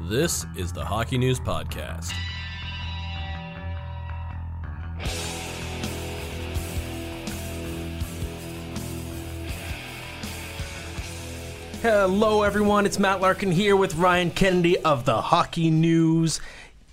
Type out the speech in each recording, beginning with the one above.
This is the Hockey News Podcast. Hello, everyone. It's Matt Larkin here with Ryan Kennedy of the Hockey News.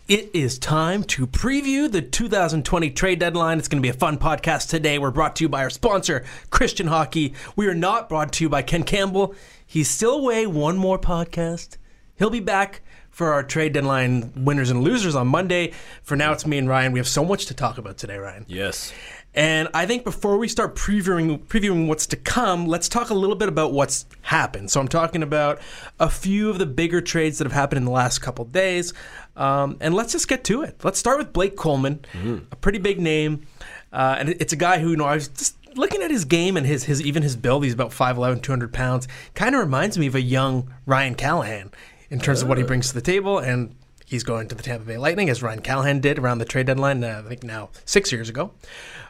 It is time to preview the 2020 trade deadline. It's going to be a fun podcast today. We're brought to you by our sponsor, Christian Hockey. We are not brought to you by Ken Campbell. He's still away. One more podcast. He'll be back for our trade deadline winners and losers on Monday. For now, it's me and Ryan. We have so much to talk about today, Ryan. Yes. And I think before we start previewing previewing what's to come, let's talk a little bit about what's happened. So I'm talking about a few of the bigger trades that have happened in the last couple days, um, and let's just get to it. Let's start with Blake Coleman, a pretty big name, uh, and it's a guy who you know I was just looking at his game and his his even his build. He's about 5'11", 200 pounds. Kind of reminds me of a young Ryan Callahan in terms of what he brings to the table and. He's going to the Tampa Bay Lightning, as Ryan Callahan did around the trade deadline, uh, I think now six years ago.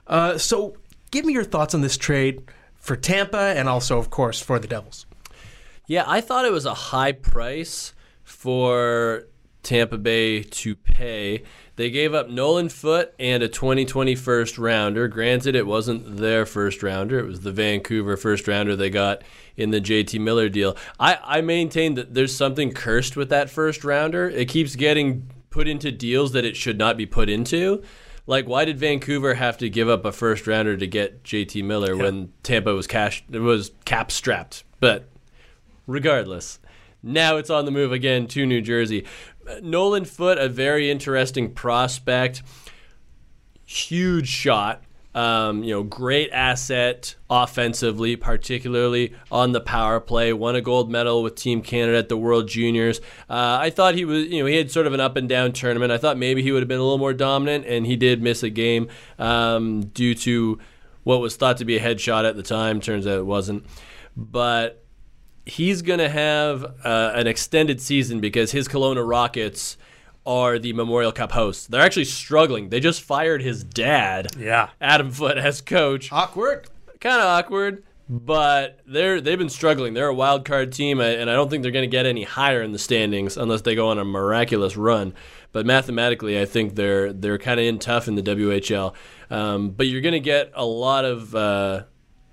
Uh, so, give me your thoughts on this trade for Tampa and also, of course, for the Devils. Yeah, I thought it was a high price for Tampa Bay to pay. They gave up Nolan Foote and a 2020 first rounder. Granted, it wasn't their first rounder, it was the Vancouver first rounder they got in the JT Miller deal. I, I maintain that there's something cursed with that first rounder. It keeps getting put into deals that it should not be put into. Like, why did Vancouver have to give up a first rounder to get JT Miller when Tampa was cash was cap strapped? But regardless, now it's on the move again to New Jersey. Uh, Nolan Foote, a very interesting prospect, huge shot. Um, you know, great asset offensively, particularly on the power play. Won a gold medal with Team Canada at the World Juniors. Uh, I thought he was, you know, he had sort of an up and down tournament. I thought maybe he would have been a little more dominant, and he did miss a game um, due to what was thought to be a headshot at the time. Turns out it wasn't. But he's going to have uh, an extended season because his Kelowna Rockets are the Memorial Cup hosts. They're actually struggling. They just fired his dad, Yeah. Adam Foote, as coach. Awkward. Kind of awkward, but they're they've been struggling. They're a wild card team, and I don't think they're going to get any higher in the standings unless they go on a miraculous run. But mathematically, I think they're they're kind of in tough in the WHL. Um, but you're going to get a lot of uh,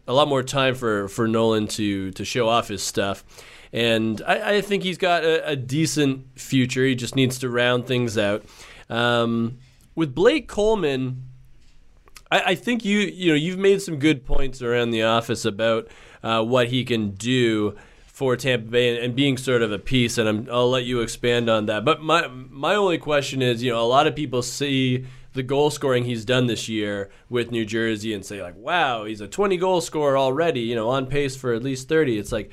a lot more time for, for Nolan to to show off his stuff. And I, I think he's got a, a, decent future. He just needs to round things out. Um, with Blake Coleman, I, I, think you you know you've made some good points around the office about uh, what he can do for Tampa Bay and, and, being sort of a piece. And i will let you expand on that. But my my only question is, you know, a lot of people see the goal scoring he's done this year with New Jersey and say like, wow, he's a 20 goal scorer already, you know, on pace for at least 30. It's like,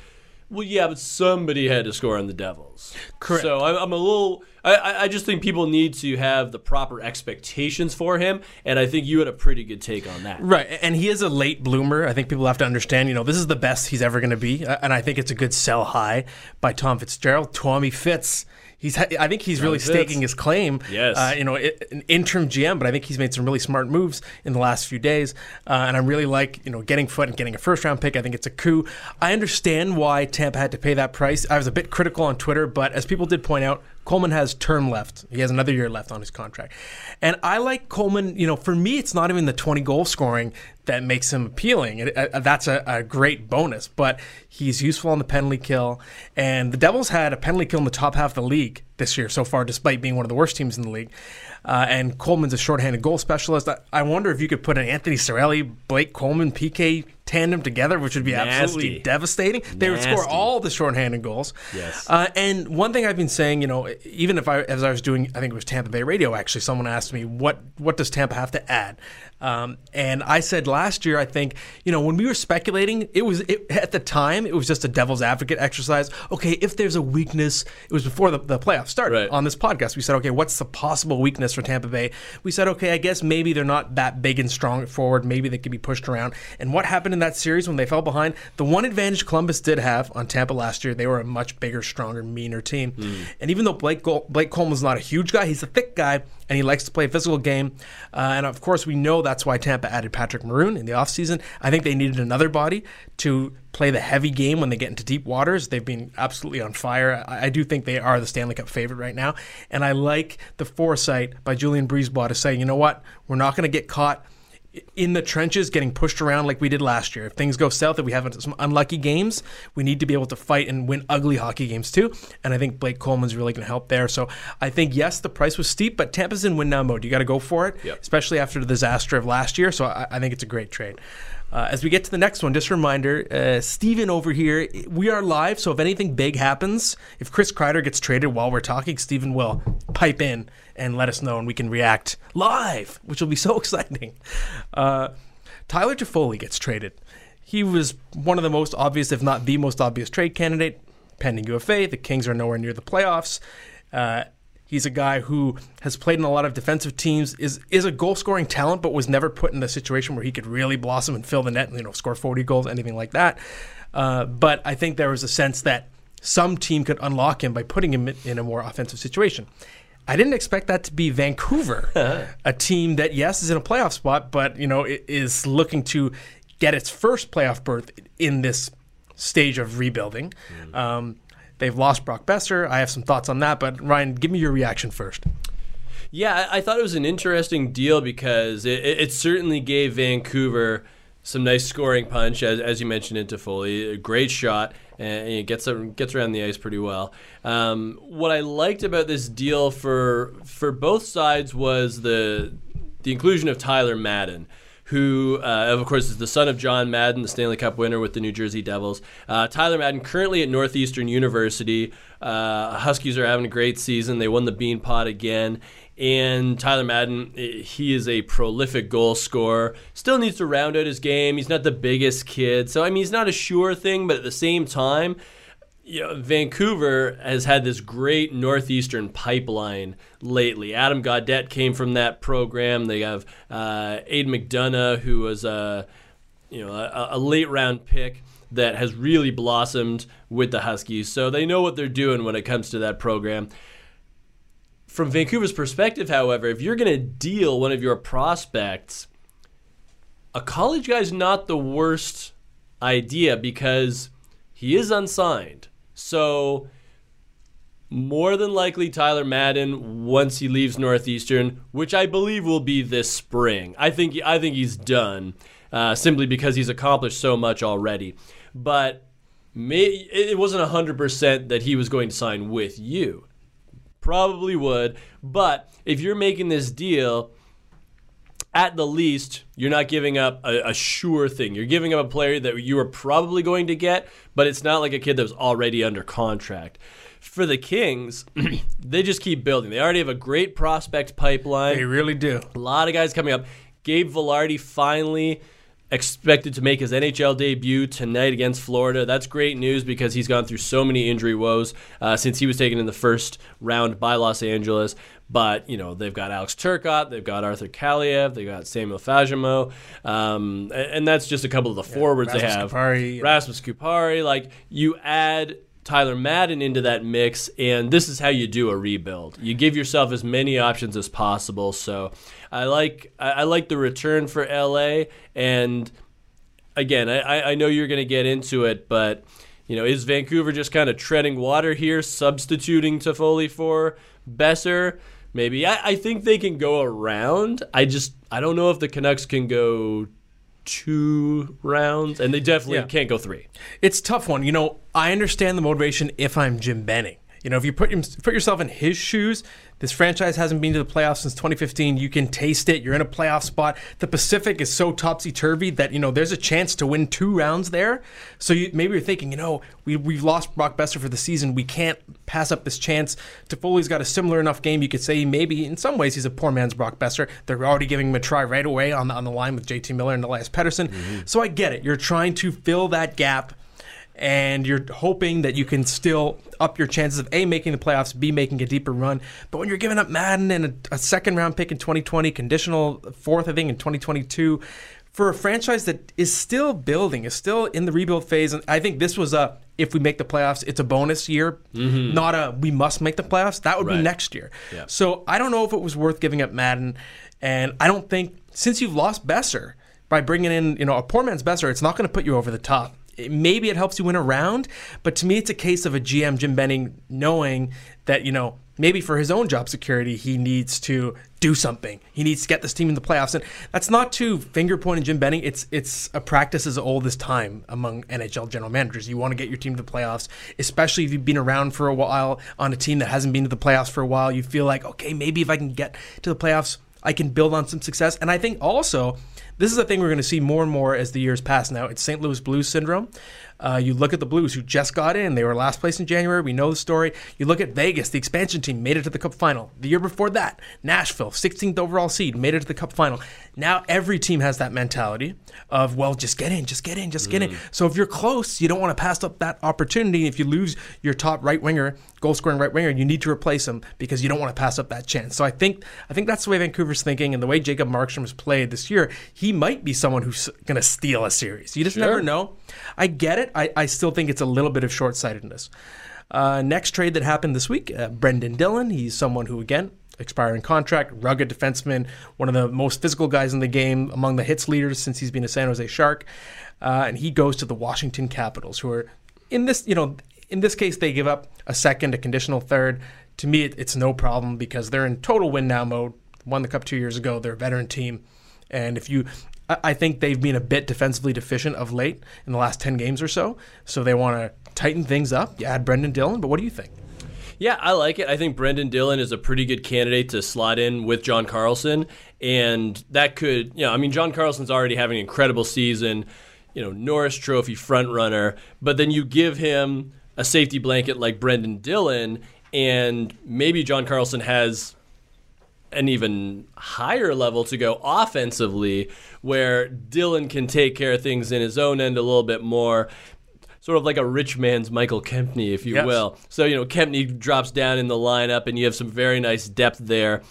well, yeah, but somebody had to score on the Devils. Correct. So I'm, I'm a little. I, I just think people need to have the proper expectations for him, and I think you had a pretty good take on that. Right, and he is a late bloomer. I think people have to understand. You know, this is the best he's ever going to be, and I think it's a good sell high by Tom Fitzgerald. Tommy Fitz he's I think he's really staking his claim. Yes, uh, you know, an interim GM, but I think he's made some really smart moves in the last few days, uh, and I'm really like you know getting Foote and getting a first round pick. I think it's a coup. I understand why Tampa had to pay that price. I was a bit critical on Twitter, but as people did point out, Coleman has term left. He has another year left on his contract. And I like Coleman, you know, for me, it's not even the 20 goal scoring that makes him appealing. It, uh, that's a, a, great bonus, but he's useful on the penalty kill. And the Devils had a penalty kill in the top half of the league this year so far, despite being one of the worst teams in the league. Uh, and Coleman's a shorthanded goal specialist. I, I, wonder if you could put an Anthony Cirelli, Blake Coleman, PK tandem together, which would be Nasty. absolutely devastating. They would score all the shorthanded goals. Yes. Uh, and one thing I've been saying, you know, even if I, as I was doing, I think it was Tampa Bay Radio. Actually, someone asked me what what does Tampa have to add, um, and I said last year, I think, you know, when we were speculating, it was it, at the time it was just a devil's advocate exercise. Okay, if there's a weakness, it was before the, the playoffs started. Right. On this podcast, we said, okay, what's the possible weakness for Tampa Bay? We said, okay, I guess maybe they're not that big and strong forward. Maybe they could be pushed around. And what happened in that series when they fell behind? The one advantage Columbus did have on Tampa last year, they were a much bigger, stronger, meaner team. Mm. And even though Blake Col- Blake Coleman's not a huge guy. He's a thick guy, and he likes to play a physical game. Uh, and of course, we know that's why Tampa added Patrick Maroon in the offseason. I think they needed another body to play the heavy game when they get into deep waters. They've been absolutely on fire. I, I do think they are the Stanley Cup favorite right now. And I like the foresight by Julien BriseBois to say, you know what, we're not going to get caught in the trenches getting pushed around like we did last year. If things go south, if we have some unlucky games, we need to be able to fight and win ugly hockey games too. And I think Blake Coleman's really going to help there. So I think, yes, the price was steep, but Tampa's in win now mode. You got to go for it, Yep. especially after the disaster of last year. So I, I think it's a great trade. Uh, as we get to the next one, just a reminder, uh, Steven over here, we are live, so if anything big happens, if Chris Kreider gets traded while we're talking, Steven will pipe in and let us know, and we can react live, which will be so exciting. Uh, Tyler Toffoli gets traded. He was one of the most obvious, if not the most obvious, trade candidate pending UFA. The Kings are nowhere near the playoffs. Uh, he's a guy who has played in a lot of defensive teams, is is a goal scoring talent, but was never put in a situation where he could really blossom and fill the net, you know, score 40 goals, anything like that. Uh, but I think there was a sense that some team could unlock him by putting him in a more offensive situation. I didn't expect that to be Vancouver, a team that yes is in a playoff spot, but you know is looking to get its first playoff berth in this stage of rebuilding. Um, they've lost Brock Boeser. I have some thoughts on that, but Ryan, give me your reaction first. Yeah, I, thought it was an interesting deal because it, it, it certainly gave Vancouver some nice scoring punch, as, as you mentioned, in Toffoli. A great shot, and it gets gets around the ice pretty well. Um, what I liked about this deal for for both sides was the the inclusion of Tyler Madden. Who, uh, of course, is the son of John Madden, the Stanley Cup winner with the New Jersey Devils. Uh, Tyler Madden, currently at Northeastern University. Uh, Huskies are having a great season. They won the Beanpot again. And Tyler Madden, he is a prolific goal scorer. Still needs to round out his game. He's not the biggest kid. So, I mean, he's not a sure thing, but at the same time, you know, Vancouver has had this great northeastern pipeline lately. Adam Gaudette came from that program. They have uh, Aidan McDonough, who was a you know a, a late round pick that has really blossomed with the Huskies. So they know what they're doing when it comes to that program. From Vancouver's perspective, however, if you're going to deal one of your prospects, a college guy's not the worst idea because he is unsigned. So more than likely Tyler Madden once he leaves Northeastern, which I believe will be this spring. I think I think he's done uh, simply because he's accomplished so much already. But may, it wasn't hundred percent that he was going to sign with you. Probably would, but if you're making this deal, at the least, you're not giving up a, a, sure thing. You're giving up a player that you are probably going to get, but it's not like a kid that was already under contract. For the Kings, they just keep building. They already have a great prospect pipeline. They really do. A lot of guys coming up. Gabe Vilardi finally expected to make his NHL debut tonight against Florida. That's great news because he's gone through so many injury woes uh, since he was taken in the first round by Los Angeles. But, you know, they've got Alex Turcotte, they've got Arthur Kaliev, they've got Samuel Fagemo, um, and, and, that's just a couple of the forwards Rasmus they have. Kupari, Rasmus Kupari. Like, you add Tyler Madden into that mix, and this is how you do a rebuild. You give yourself as many options as possible. So I like I, I like the return for LA, and again, I, I know you're going to get into it, but you know, is Vancouver just kind of treading water here, substituting Toffoli for Boeser? Maybe I, I think they can go around. I just I don't know if the Canucks can go two rounds, and they definitely Yeah. can't go three. It's a tough one. You know, I understand the motivation if I'm Jim Benning. You know, if you put put yourself in his shoes, this franchise hasn't been to the playoffs since 2015. You can taste it. You're in a playoff spot. The Pacific is so topsy turvy that you know there's a chance to win two rounds there. So you, maybe you're thinking, you know, we we've lost Brock Boeser for the season. We can't pass up this chance. Toffoli's got a similar enough game. You could say maybe in some ways he's a poor man's Brock Boeser. They're already giving him a try right away on the, on the line with JT Miller and Elias Pettersson. Mm-hmm. So I get it. You're trying to fill that gap and you're hoping that you can still up your chances of A, making the playoffs, B, making a deeper run. But when you're giving up Madden and a, a second round pick in 2020, conditional fourth, I think, in 2022, for a franchise that is still building, is still in the rebuild phase, and I think this was a if we make the playoffs, it's a bonus year, mm-hmm. not a we must make the playoffs. That would be next year. Yeah. So I don't know if it was worth giving up Madden, and I don't think since you've lost Boeser by bringing in you know a poor man's Boeser, it's not going to put you over the top. Maybe it helps you win a round, but to me, it's a case of a GM Jim Benning knowing that you know maybe for his own job security, he needs to do something. He needs to get this team in the playoffs, and that's not to finger point at Jim Benning. It's it's a practice as old as time among NHL general managers. You want to get your team to the playoffs, especially if you've been around for a while on a team that hasn't been to the playoffs for a while. You feel like okay, maybe if I can get to the playoffs, I can build on some success. And I think also. This is a thing we're going to see more and more as the years pass now. It's St. Louis Blues syndrome. Uh, you look at the Blues, who just got in. They were last place in January. We know the story. You look at Vegas, the expansion team, made it to the Cup final. The year before that, Nashville, 16th overall seed, made it to the Cup final. Now every team has that mentality of, well, just get in, just get in, just get in. So if you're close, you don't want to pass up that opportunity. If you lose your top right winger, goal scoring right winger, you need to replace him because you don't want to pass up that chance. So I think I think that's the way Vancouver's thinking, and the way Jacob Markstrom has played this year, he might be someone who's going to steal a series. You just never know. I get it. I, I still think it's a little bit of short sightedness. Uh, next trade that happened this week, uh, Brendan Dillon. He's someone who, again, expiring contract, rugged defenseman, one of the most physical guys in the game, among the hits leaders since he's been a San Jose Shark. Uh, and he goes to the Washington Capitals, who are in this, you know, in this case, they give up a second, a conditional third. To me, it, it's no problem because they're in total win now mode. Won the cup two years ago. They're a veteran team. And if you, I think they've been a bit defensively deficient of late in the last 10 games or so. So they want to tighten things up. You add Brendan Dillon, but what do you think? Yeah, I like it. I think Brendan Dillon is a pretty good candidate to slot in with John Carlson, and that could, you know, I mean, John Carlson's already having an incredible season, you know, Norris Trophy front runner, but then you give him a safety blanket like Brendan Dillon, and maybe John Carlson has an even higher level to go offensively, where Dillon can take care of things in his own end a little bit more. Sort of like a rich man's Michael Kempny, if you Yes. will. So, you know, Kempny drops down in the lineup, and you have some very nice depth there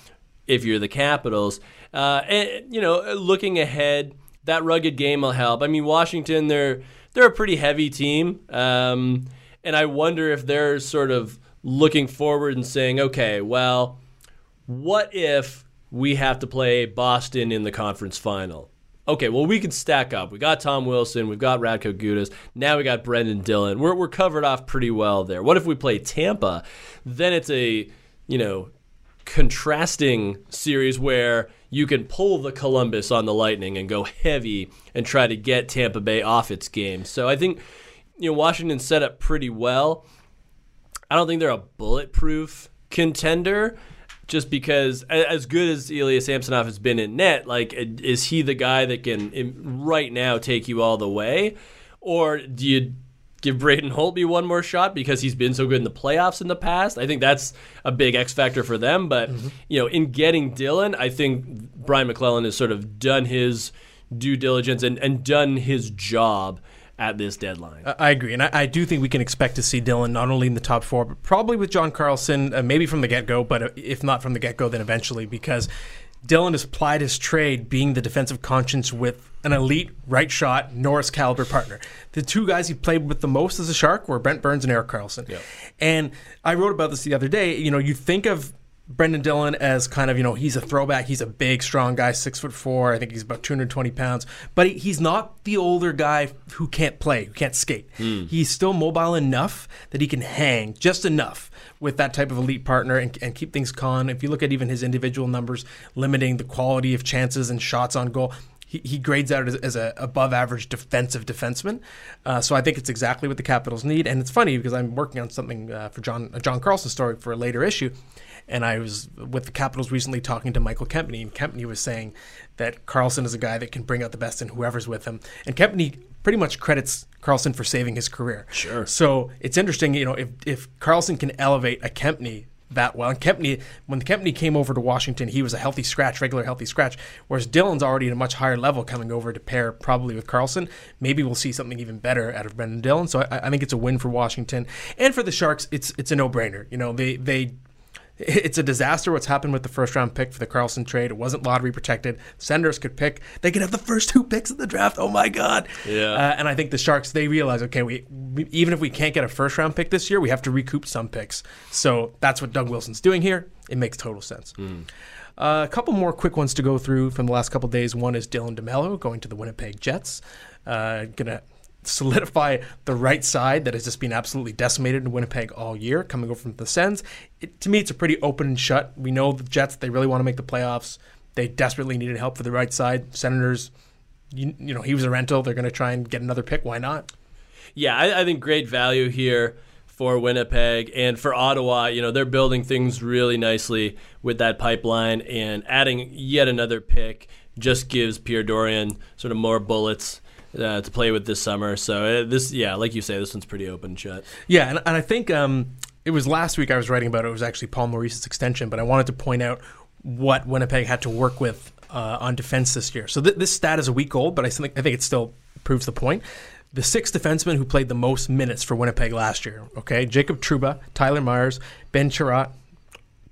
if you're the Capitals. Uh, and, you know, looking ahead, that rugged game will help. I mean, Washington, they're they're a pretty heavy team, um, and I wonder if they're sort of looking forward and saying, okay, well, what if we have to play Boston in the conference final? Okay, well, we can stack up. We got Tom Wilson, we've got Radko Gudas, now we got Brendan Dillon. We're, we're covered off pretty well there. What if we play Tampa? Then it's a, you know, contrasting series where you can pull the Columbus on the Lightning and go heavy and try to get Tampa Bay off its game. So I think, you know, Washington set up pretty well. I don't think they're a bulletproof contender just because as good as Ilya Samsonov has been in net, like is he the guy that can right now take you all the way or do you give Braden Holtby one more shot because he's been so good in the playoffs in the past? I think that's a big X factor for them, but mm-hmm. you know, in getting Dillon, I think Brian MacLellan has sort of done his due diligence and, and done his job at this deadline. I agree, and I, I do think we can expect to see Dillon not only in the top four, but probably with John Carlson, uh, maybe from the get go. But uh, if not from the get go, then eventually, because Dillon has plied his trade, being the defensive conscience with an elite right shot Norris caliber partner. The two guys he played with the most as a Shark were Brent Burns and Erik Karlsson. And I wrote about this the other day. You know, you think of Brendan Dillon as kind of, you know, he's a throwback. He's a big, strong guy, six foot four. I think he's about 220 pounds. But he- he's not the older guy who can't play, who can't skate. He's still mobile enough that he can hang just enough with that type of elite partner and, and keep things calm. If you look at even his individual numbers, limiting the quality of chances and shots on goal, he, he grades out as, as a above average defensive defenseman. Uh, so I think it's exactly what the Capitals need. And it's funny because I'm working on something uh, for John a John Carlson story for a later issue. And I was with the Capitals recently talking to Michael Kempny, and Kempny was saying that Carlson is a guy that can bring out the best in whoever's with him. And Kempny pretty much credits Carlson for saving his career. Sure. So it's interesting, you know, if if Carlson can elevate a Kempny that well, and Kempny when the Kempny came over to Washington, he was a healthy scratch, regular healthy scratch. Whereas Dillon's already at a much higher level, coming over to pair probably with Carlson. Maybe we'll see something even better out of Brendan Dillon. So I, I think it's a win for Washington and for the Sharks. It's it's a no brainer. You know, they they It's a disaster what's happened with the first round pick for the Karlsson trade. It wasn't lottery protected. Senators could pick. They could have the first two picks in the draft. Oh my God. Yeah. Uh, and I think the Sharks, they realize, okay, we, we even if we can't get a first round pick this year, we have to recoup some picks. So that's what Doug Wilson's doing here. It makes total sense. Uh, a couple more quick ones to go through from the last couple days. One is Dylan DeMello going to the Winnipeg Jets. Uh, gonna solidify the right side that has just been absolutely decimated in Winnipeg all year, coming over from the Sens. It, to me, it's a pretty open and shut. We know the Jets; they really want to make the playoffs. They desperately needed help for the right side. Senators, you, you know, he was a rental. They're going to try and get another pick. Why not? Yeah, I, I think great value here for Winnipeg and for Ottawa. You know, they're building things really nicely with that pipeline, and adding yet another pick just gives Pierre Dorion sort of more bullets uh, to play with this summer. So uh, this, yeah, like you say, this one's pretty open shut. Yeah, and, and I think um, it was last week I was writing about it. It was actually Paul Maurice's extension, but I wanted to point out what Winnipeg had to work with uh, on defense this year. So th- this stat is a week old, but I think I think it still proves the point. The six defensemen who played the most minutes for Winnipeg last year, okay, Jacob Trouba, Tyler Myers, Ben Chiarot,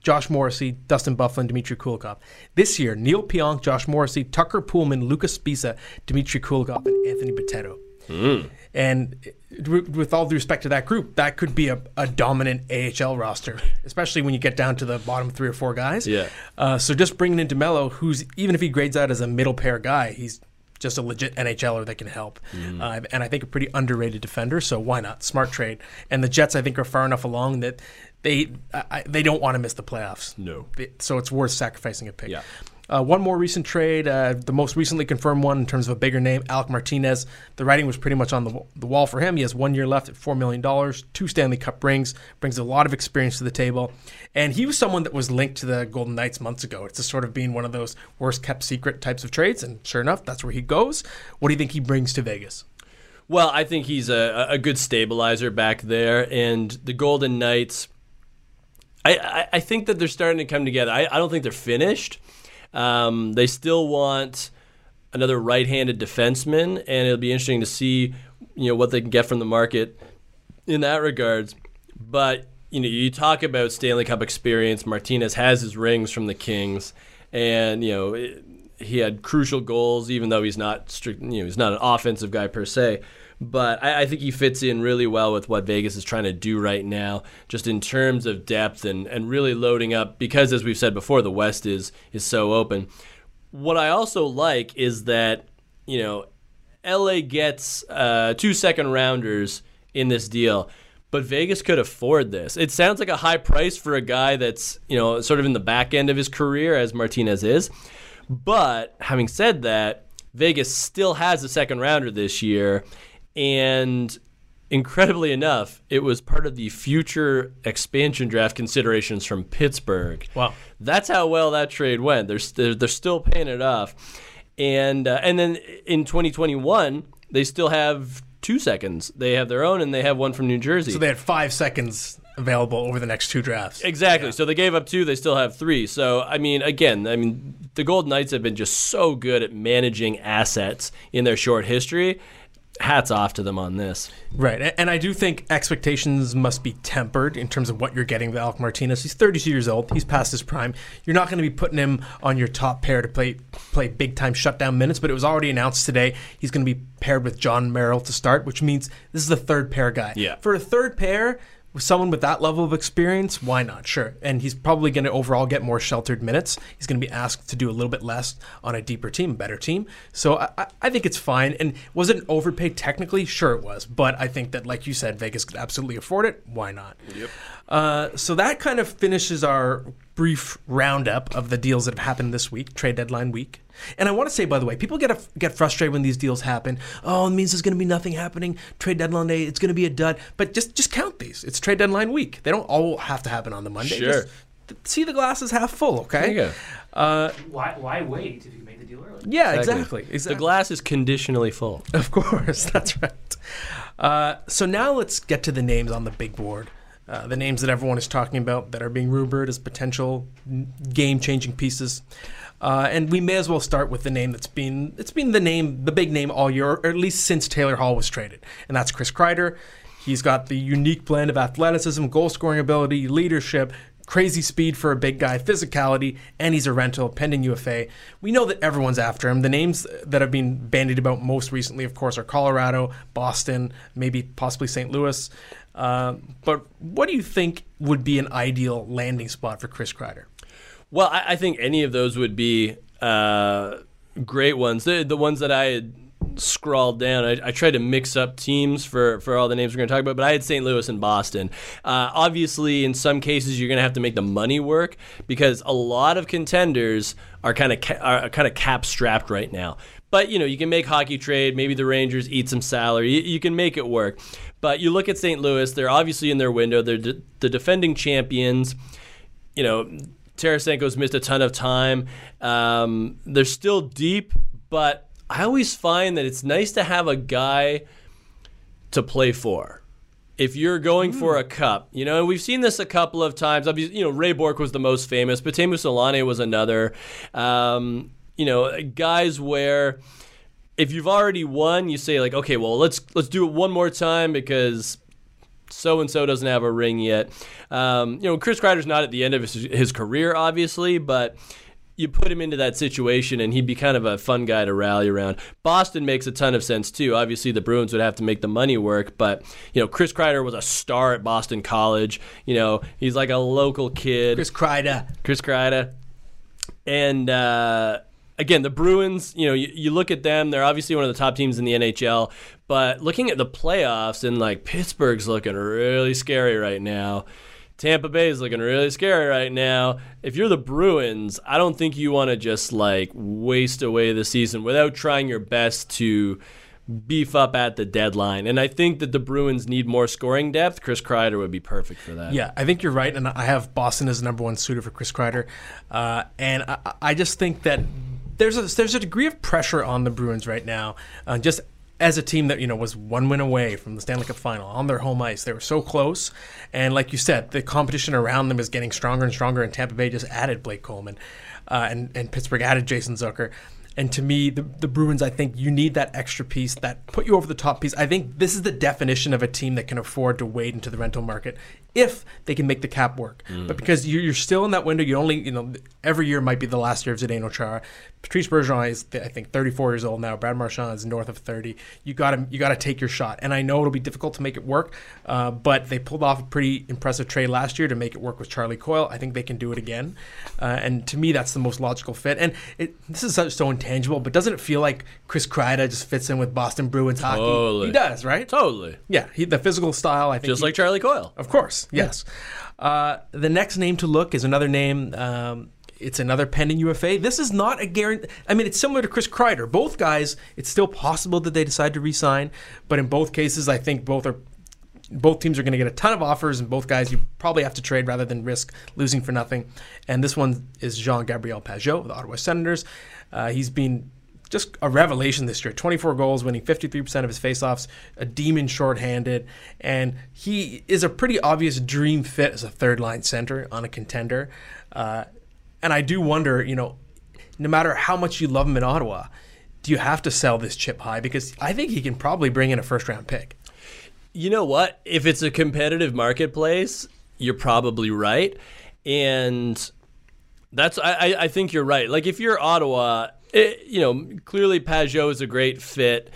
Josh Morrissey, Dustin Byfuglien, Dmitry Kulikov. This year, Neal Pionk, Josh Morrissey, Tucker Poolman, Lucas Sbisa, Dmitry Kulikov, and Anthony Bitetto. And with all due respect to that group, that could be a, a dominant AHL roster, especially when you get down to the bottom three or four guys. Yeah. Uh, so just bringing in DeMello, who's even if he grades out as a middle pair guy, he's just a legit NHLer that can help, uh, and I think a pretty underrated defender. So why not? Smart trade. And the Jets, I think, are far enough along that they I, they don't want to miss the playoffs. No. So it's worth sacrificing a pick. Yeah. Uh, one more recent trade, uh, the most recently confirmed one in terms of a bigger name, Alec Martinez. The writing was pretty much on the, the wall for him. He has one year left at $4 million, two Stanley Cup rings, brings a lot of experience to the table. And he was someone that was linked to the Golden Knights months ago. It's just sort of being one of those worst kept secret types of trades. And sure enough, that's where he goes. What do you think he brings to Vegas? Well, I think he's a, a good stabilizer back there, and the Golden Knights. I, I, I think that they're starting to come together. I, I don't think they're finished. Um, they still want another right-handed defenseman, and it'll be interesting to see, you know, what they can get from the market in that regards. But you know, you talk about Stanley Cup experience. Martinez has his rings from the Kings, and you know. It, he had crucial goals, even though he's not strict, you know, he's not an offensive guy per se. But I, I, think he fits in really well with what Vegas is trying to do right now, just in terms of depth and, and really loading up. Because as we've said before, the West is is so open. What I also like is that you know, LA gets uh, two second rounders in this deal but Vegas could afford this. It sounds like a high price for a guy that's, you know, sort of in the back end of his career as Martinez is. But having said that, Vegas still has a second rounder this year. And incredibly enough, it was part of the future expansion draft considerations from Pittsburgh. Wow. That's how well that trade went. They're, they're, they're still paying it off. And, uh, and then in 2021, they still have two seconds. They have their own, and they have one from New Jersey. So they had five seconds available over the next two drafts. Exactly. Yeah. So they gave up two. They still have three. So I mean, again, I mean, the Golden Knights have been just so good at managing assets in their short history. Hats off to them on this. Right. And I do think expectations must be tempered in terms of what you're getting with Alec Martinez. He's 32 years old. He's past his prime. You're not going to be putting him on your top pair to play play big time shutdown minutes, but it was already announced today he's going to be paired with Jon Merrill to start, which means this is the third pair guy. Yeah. For a third pair, someone with that level of experience, why not? Sure. And he's probably going to overall get more sheltered minutes. He's going to be asked to do a little bit less on a deeper team, better team. So I, I think it's fine. And was it an overpay technically? Sure, it was. But I think that, like you said, Vegas could absolutely afford it. Why not? Yep. Uh, so that kind of finishes our brief roundup of the deals that have happened this week, trade deadline week. And I want to say, by the way, people get a, get frustrated when these deals happen. Oh, it means there's going to be nothing happening. Trade deadline day, it's going to be a dud. But just just count these. It's trade deadline week. They don't all have to happen on the Monday. Sure. Just see the glasses half full. Okay. There you go. Uh, why why wait if you made the deal early? yeah, exactly. exactly. The glass is conditionally full. Of course, that's right. Uh, so now let's get to the names on the big board. Uh, the names that everyone is talking about that are being rumored as potential game changing pieces. Uh, and we may as well start with the name that's been it's been the name the big name all year, or at least since Taylor Hall was traded, and that's Chris Kreider. He's got the unique blend of athleticism, goal scoring ability, leadership, crazy speed for a big guy, physicality, and he's a rental, pending UFA. We know that everyone's after him. The names that have been bandied about most recently, of course, are Colorado, Boston, maybe possibly St. Louis. Uh, but what do you think would be an ideal landing spot for Chris Kreider? Well, I, I think any of those would be uh, great ones. The, the ones that I had scrawled down. I, I, tried to mix up teams for, for all the names we're going to talk about, but I had St. Louis and Boston. Uh, obviously, in some cases, you're going to have to make the money work because a lot of contenders are kind of ca- are kind of cap strapped right now. But you know, you can make hockey trade. Maybe the Rangers eat some salary. You, you can make it work. But you look at St. Louis; they're obviously in their window. They're de- the defending champions. You know, Tarasenko's missed a ton of time. Um, they're still deep, but I always find that it's nice to have a guy to play for. If you're going mm. for a cup, you know, and we've seen this a couple of times. Obviously, you know, Ray Bourque was the most famous, but Teemu Selanne was another. Um, you know, guys where if you've already won, you say like, okay, well, let's let's do it one more time because so and so doesn't have a ring yet. Um, you know, Chris Kreider's not at the end of his, his career, obviously, but you put him into that situation and he'd be kind of a fun guy to rally around. Boston makes a ton of sense too. Obviously, the Bruins would have to make the money work, but you know, Chris Kreider was a star at Boston College. You know, he's like a local kid. Chris Kreider. Chris Kreider. And uh, again, the Bruins, you know, you, you look at them, they're obviously one of the top teams in the NHL, but looking at the playoffs and like Pittsburgh's looking really scary right now. Tampa Bay is looking really scary right now. If you're the Bruins, I don't think you want to just like waste away the season without trying your best to beef up at the deadline. And I think that the Bruins need more scoring depth. Chris Kreider would be perfect for that. Yeah, I think you're right. And I have Boston as the number one suitor for Chris Kreider. Uh, and I, I, just think that there's a, there's a degree of pressure on the Bruins right now, uh, just as a team that you know was one win away from the Stanley Cup final on their home ice. They were so close, and like you said, the competition around them is getting stronger and stronger. And Tampa Bay just added Blake Coleman, uh, and and Pittsburgh added Jason Zucker. And to me, the, the Bruins, I think you need that extra piece that put you over the top piece. I think this is the definition of a team that can afford to wade into the rental market if they can make the cap work. Mm. But because you're, you're, still in that window, you only, you know, every year might be the last year of Zdeno Chara. Patrice Bergeron is, I think, 34 years old now. Brad Marchand is north of 30. You got to you got to take your shot. And I know it'll be difficult to make it work, uh, but they pulled off a pretty impressive trade last year to make it work with Charlie Coyle. I think they can do it again. Uh, and to me, that's the most logical fit. And it, this is so intangible, but doesn't it feel like Chris Kreider just fits in with Boston Bruins hockey? Totally. He does, right? Totally. Yeah, he, the physical style. I think just he, like Charlie Coyle, of course. Yes. Uh, the next name to look is another name. Um, it's another pending UFA. This is not a guarantee. I mean, it's similar to Chris Kreider. Both guys, it's still possible that they decide to resign, but in both cases, I think both are both teams are going to get a ton of offers, and both guys you probably have to trade rather than risk losing for nothing. And this one is Jean Gabriel of the Ottawa Senators. Uh, he's been just a revelation this year 24 goals, winning 53% of his faceoffs, a demon shorthanded, and he is a pretty obvious dream fit as a third line center on a contender. Uh, and I do wonder, you know, no matter how much you love him in Ottawa, do you have to sell this chip high? Because I think he can probably bring in a first round pick. You know what? If it's a competitive marketplace, you're probably right. And that's I, I think you're right. Like if you're Ottawa, it, you know, clearly Pageau is a great fit.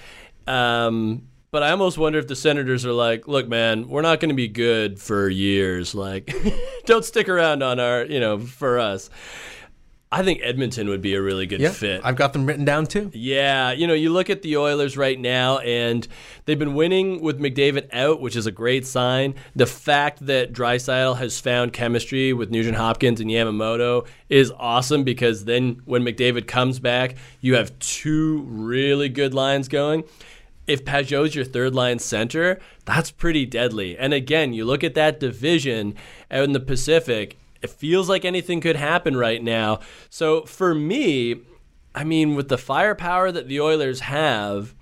Um, but I almost wonder if the Senators are like, look, man, we're not going to be good for years. Like, don't stick around on our, you know, for us. I think Edmonton would be a really good yeah, fit. I've got them written down too. Yeah, you know, you look at the Oilers right now, and they've been winning with McDavid out, which is a great sign. The fact that Draisaitl has found chemistry with Nugent Hopkins and Yamamoto is awesome because then when McDavid comes back, you have two really good lines going if Pageau's your third line center, that's pretty deadly. And again, you look at that division out in the Pacific, it feels like anything could happen right now. So for me, I mean, with the firepower that the Oilers have,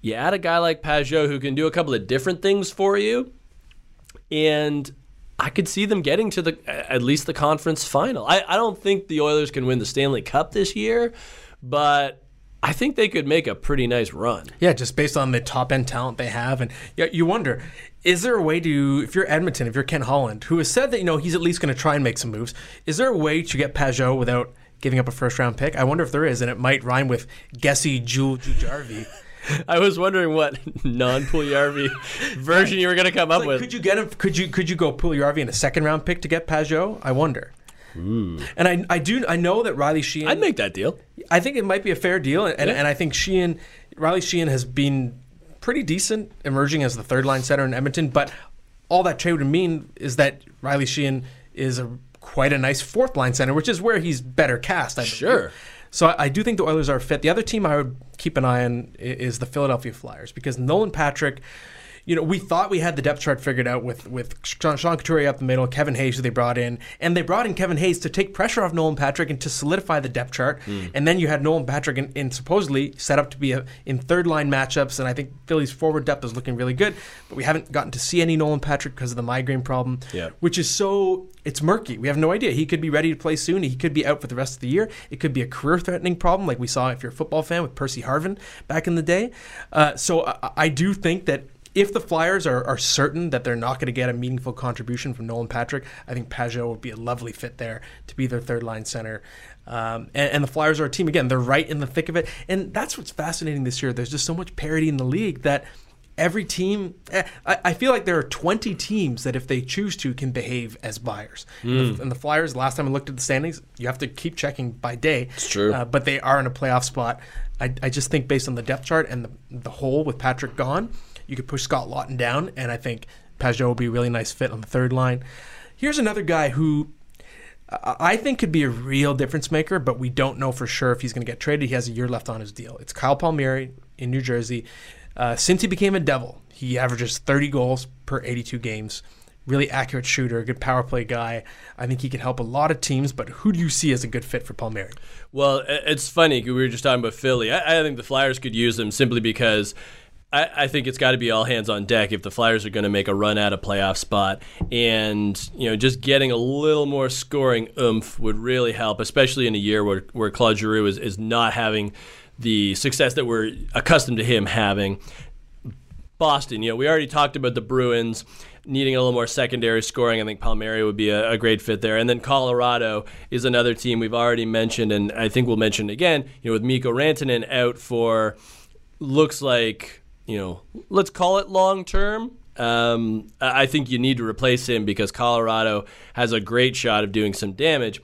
you add a guy like Pageau who can do a couple of different things for you, and I could see them getting to the at least the conference final. I, I don't think the Oilers can win the Stanley Cup this year, but I think they could make a pretty nice run. Yeah, just based on the top end talent they have, and you wonder is there a way to, if you're Edmonton, if you're Ken Holland, who has said that you know he's at least going to try and make some moves, is there a way to get Pageau without giving up a first round pick? I wonder if there is, and it might rhyme with Gessie Jewel Jujarvi. I was wondering what non-Puljujarvi version you were going to come up Like, with. could you get him? Could you could you go Puljujarvi in a second round pick to get Pageau? I wonder. Ooh. And I, I do I know that Riley Sheahan. I'd make that deal. I think it might be a fair deal, and, Yeah. and I think Sheahan, Riley Sheahan has been pretty decent emerging as the third line center in Edmonton. But all that trade would mean is that Riley Sheahan is a quite a nice fourth line center, which is where he's better cast. I believe. Sure. So I, I do think the Oilers are fit. The other team I would keep an eye on is the Philadelphia Flyers because Nolan Patrick. You know, we thought we had the depth chart figured out with with Sean, Sean Couturier up the middle, Kevin Hayes who they brought in, and they brought in Kevin Hayes to take pressure off Nolan Patrick and to solidify the depth chart. And then you had Nolan Patrick in, in supposedly set up to be a, in third line matchups, and I think Philly's forward depth is looking really good. But we haven't gotten to see any Nolan Patrick because of the migraine problem, Yeah. which is so it's murky. We have no idea. He could be ready to play soon. He could be out for the rest of the year. It could be a career-threatening problem, like we saw if you're a football fan with Percy Harvin back in the day. Uh, so I, I do think that if the Flyers are, are certain that they're not going to get a meaningful contribution from Nolan Patrick, I think Pageau would be a lovely fit there to be their third line center. Um, and, and the Flyers are a team again; they're right in the thick of it, and that's what's fascinating this year. There's just so much parity in the league that every team eh, I, I feel like there are 20 teams that if they choose to can behave as buyers and, the, and the flyers last time i looked at the standings you have to keep checking by day It's true. uh, but they are in a playoff spot I, I just think based on the depth chart and the, the hole with patrick gone you could push scott laughton down and i think pageau will be a really nice fit on the third line here's another guy who I I think could be a real difference maker, but we don't know for sure if he's going to get traded. He has a year left on his deal. It's Kyle Palmieri in New Jersey. Uh, since he became a Devil, he averages 30 goals per 82 games. Really accurate shooter, good power play guy. I think he can help a lot of teams, but who do you see as a good fit for Palmieri? Well, it's funny. we were just talking about Philly. I, I think the Flyers could use him simply because I, I think it's got to be all hands on deck if the Flyers are going to make a run at a playoff spot, and you know, just getting a little more scoring oomph would really help, especially in a year where where Claude Giroux is, is not having the success that we're accustomed to him having. Boston, you know, we already talked about the Bruins needing a little more secondary scoring. I think Palmieri would be a, a great fit there. And then Colorado is another team we've already mentioned, and I think we'll mention again, you know, with Mikko Rantanen out for looks like, you know, let's call it long term. Um, I think you need to replace him because Colorado has a great shot of doing some damage.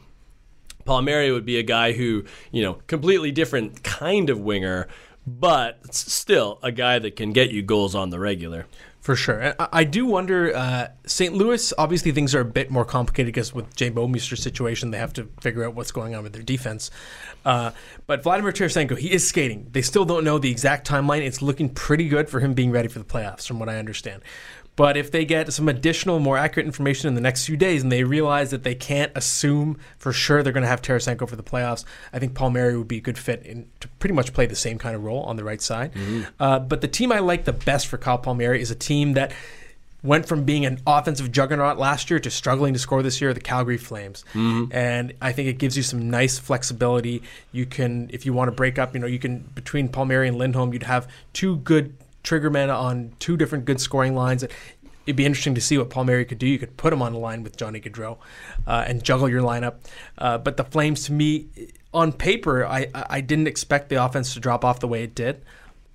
Palmieri would be a guy who, you know, completely different kind of winger, but still a guy that can get you goals on the regular. For sure. I, I do wonder, uh, St. Louis, obviously things are a bit more complicated because with Jay Bouwmeester's situation, they have to figure out what's going on with their defense. Uh, but Vladimir Tarasenko, he is skating. They still don't know the exact timeline. It's looking pretty good for him being ready for the playoffs, from what I understand. But if they get some additional, more accurate information in the next few days and they realize that they can't assume for sure they're going to have Tarasenko for the playoffs, I think Palmieri would be a good fit in, to pretty much play the same kind of role on the right side. Uh, but the team I like the best for Kyle Palmieri is a team that went from being an offensive juggernaut last year to struggling to score this year, the Calgary Flames. And I think it gives you some nice flexibility. You can, if you want to break up, you know, you can, between Palmieri and Lindholm, you'd have two good trigger men on two different good scoring lines. It'd be interesting to see what Palmieri could do. You could put him on the line with Johnny Gaudreau uh, and juggle your lineup. Uh, but the Flames, to me, on paper, I, I didn't expect the offense to drop off the way it did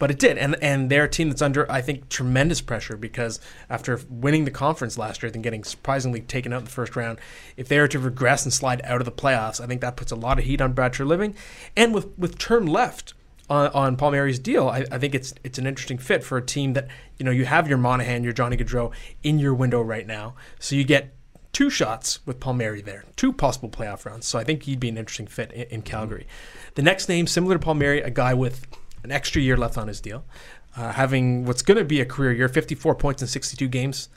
but it did, and and they're a team that's under I think tremendous pressure because after winning the conference last year and getting surprisingly taken out in the first round, if they are to regress and slide out of the playoffs, I think that puts a lot of heat on Brad Living, and with with term left on, on Palmieri's deal, I, I think it's it's an interesting fit for a team that you know you have your Monahan, your Johnny Gaudreau in your window right now, so you get two shots with Palmieri there, two possible playoff rounds. So I think he'd be an interesting fit in, in Calgary. The next name, similar to Palmieri, a guy with an extra year left on his deal, uh, having what's going to be a career year, 54 points in 62 games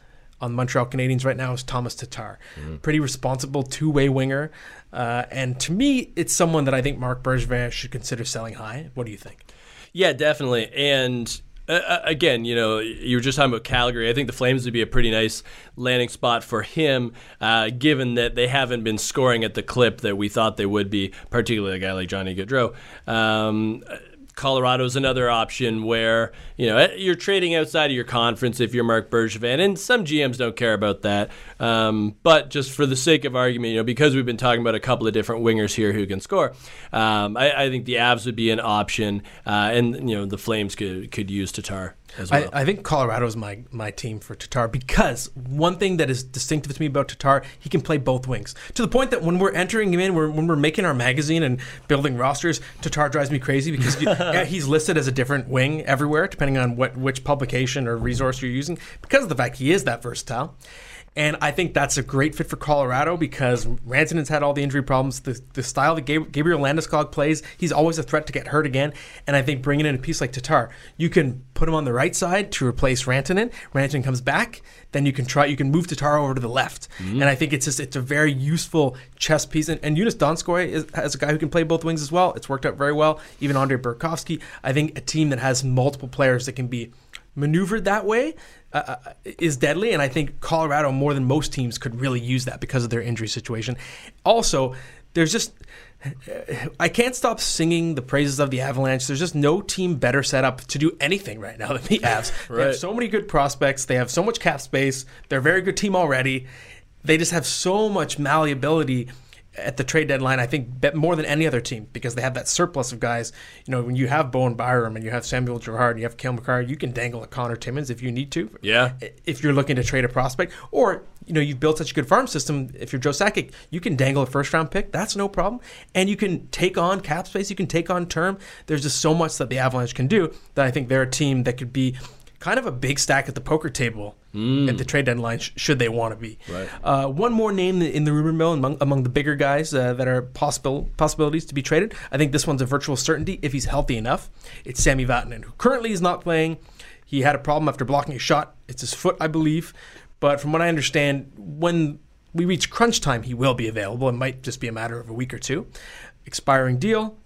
on the Montreal Canadiens right now is Thomas Tatar. Pretty responsible two-way winger, uh, and to me, it's someone that I think Marc Bergevin should consider selling high. What do you think? Yeah, definitely. And uh, uh, again, you know, you were just talking about Calgary. I think the Flames would be a pretty nice landing spot for him, uh, given that they haven't been scoring at the clip that we thought they would be, particularly a guy like Johnny Gaudreau. Um, Colorado's another option where you know you're trading outside of your conference if you're Marc Bergevin, and some GMs don't care about that. Um, but just for the sake of argument, you know, because we've been talking about a couple of different wingers here who can score, um, I, I, think the Avs would be an option, uh, and you know the Flames could could use Tatar. Well. I, I, think Colorado is my, my team for Tatar because one thing that is distinctive to me about Tatar, he can play both wings. To the point that when we're entering him in, we're, when we're making our magazine and building rosters, Tatar drives me crazy because you, yeah, he's listed as a different wing everywhere, depending on what which publication or resource you're using, because of the fact he is that versatile. And I think that's a great fit for Colorado because Rantanen's had all the injury problems. The, the style that Gabriel Landeskog plays, he's always a threat to get hurt again. And I think bringing in a piece like Tatar, you can put him on the right side to replace Rantanen. Rantanen comes back, then you can try, you can move Tatar over to the left. Mm-hmm. And I think it's just, it's a very useful chess piece. And, and Joonas Donskoi is, has a guy who can play both wings as well. It's worked out very well. Even Andre Burakovsky. I think a team that has multiple players that can be maneuvered that way uh, uh, is deadly, and I think Colorado more than most teams could really use that because of their injury situation. Also, there's just I can't stop singing the praises of the Avalanche. There's just no team better set up to do anything right now than the Avs. right. They have so many good prospects. They have so much cap space. They're a very good team already. They just have so much malleability at the trade deadline, I think more than any other team because they have that surplus of guys. You know, when you have Bowen Byram and you have Samuel Girard and you have Cale Makar, you can dangle a Conor Timmins if you need to. Yeah. If you're looking to trade a prospect, or you know, you've built such a good farm system. If you're Joe Sakic, you can dangle a first round pick. That's no problem, and you can take on cap space. You can take on term. There's just so much that the Avalanche can do that I think they're a team that could be kind of a big stack at the poker table mm. at the trade deadline, sh- should they want to be. Right. Uh, one more name in the rumor mill among, among the bigger guys uh, that are possible possibilities to be traded. I think this one's a virtual certainty if he's healthy enough. It's Sami Vatanen, who currently is not playing. He had a problem after blocking a shot. It's his foot, I believe. But from what I understand, when we reach crunch time, he will be available. It might just be a matter of a week or two. Expiring deal.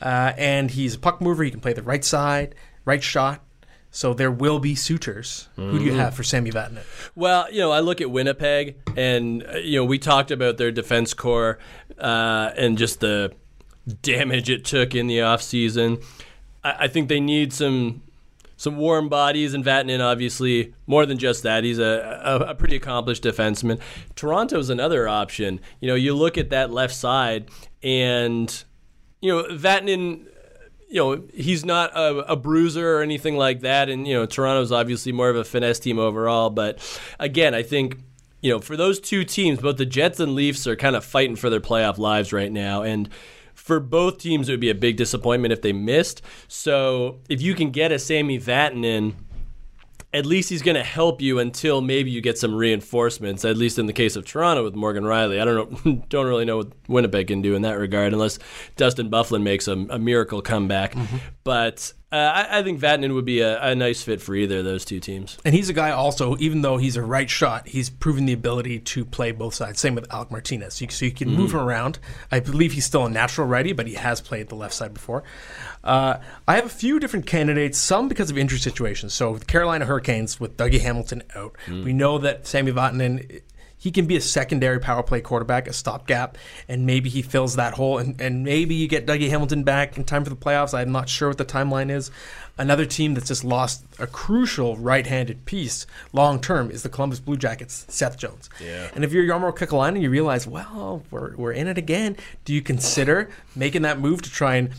Uh, and he's a puck mover. He can play the right side, right shot. So there will be suitors. Mm-hmm. Who do you mm-hmm. have for Sami Vatanen? Well, you know, I look at Winnipeg, and uh, you know, we talked about their defense core uh, and just the damage it took in the offseason. I, I think they need some some warm bodies, and Vatanen obviously more than just that. He's a, a, a pretty accomplished defenseman. Toronto's another option. You know, you look at that left side, and you know, Vatanen you know, he's not a, a, bruiser or anything like that. And, you know, Toronto's obviously more of a finesse team overall. But again, I think, you know, for those two teams, both the Jets and Leafs are kind of fighting for their playoff lives right now. And for both teams, it would be a big disappointment if they missed. So if you can get a Sami Vatanen at least he's going to help you until maybe you get some reinforcements. At least in the case of Toronto with Morgan Rielly, I don't know, don't really know what Winnipeg can do in that regard, unless Dustin Byfuglien makes a, a miracle comeback. Mm-hmm. But uh, I, I, think Vatanen would be a, a, nice fit for either of those two teams. And he's a guy also, even though he's a right shot, he's proven the ability to play both sides. Same with Alec Martinez. So you, so you can mm-hmm. move him around. I believe he's still a natural righty, but he has played the left side before. Uh, I have a few different candidates, some because of injury situations. So the Carolina Hurricanes with Dougie Hamilton out, mm. we know that Sami Vatanen he can be a secondary power play quarterback, a stopgap, and maybe he fills that hole. And, and maybe you get Dougie Hamilton back in time for the playoffs. I'm not sure what the timeline is. Another team that's just lost a crucial right-handed piece long term is the Columbus Blue Jackets, Seth Jones. Yeah. And if you're Jarmo Kekalainen, you realize, well, we're, we're in it again. Do you consider making that move to try and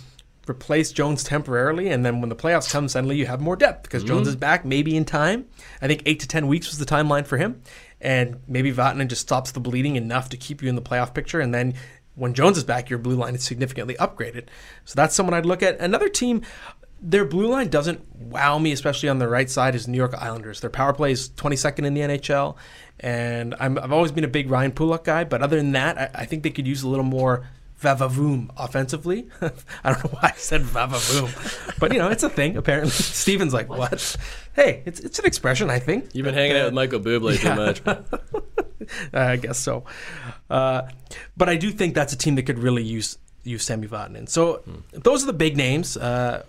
replace Jones temporarily, and then when the playoffs come, suddenly you have more depth because mm-hmm. Jones is back, maybe in time. I think eight to ten weeks was the timeline for him, and maybe Vatanen just stops the bleeding enough to keep you in the playoff picture, and then when Jones is back, your blue line is significantly upgraded. So that's someone I'd look at. Another team. Their blue line doesn't wow me, especially on the right side, is New York Islanders. Their power play is 22nd in the NHL, and i have always been a big Ryan Pulock guy. But other than that, I, I think they could use a little more vavavoom offensively. I don't know why I said vavavoom, but you know it's a thing. Apparently, Steven's like, what? Hey, it's it's an expression. I think you've been hanging out with Michael Bublé yeah. too much. I guess so, uh, but I do think that's a team that could really use use Sami Vatanen. So hmm. those are the big names. Uh,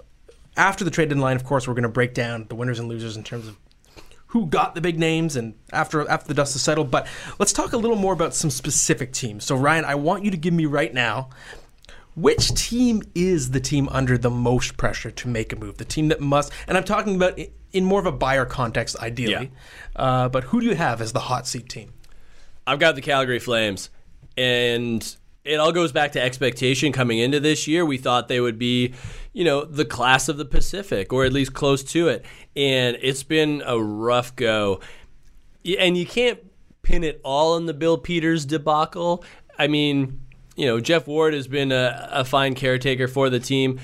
after the trade deadline, of course, we're going to break down the winners and losers in terms of who got the big names and after after the dust has settled. But let's talk a little more about some specific teams. So Ryan, I want you to give me right now Which team is the team under the most pressure to make a move? The team that must, and I'm talking about in more of a buyer context, ideally. Uh, but who do you have as the hot seat team? I've got the Calgary Flames, and it all goes back to expectation coming into this year. We thought they would be, you know, the class of the Pacific, or at least close to it. And it's been a rough go. And you can't pin it all on the Bill Peters debacle. I mean, you know, Geoff Ward has been a, a fine caretaker for the team,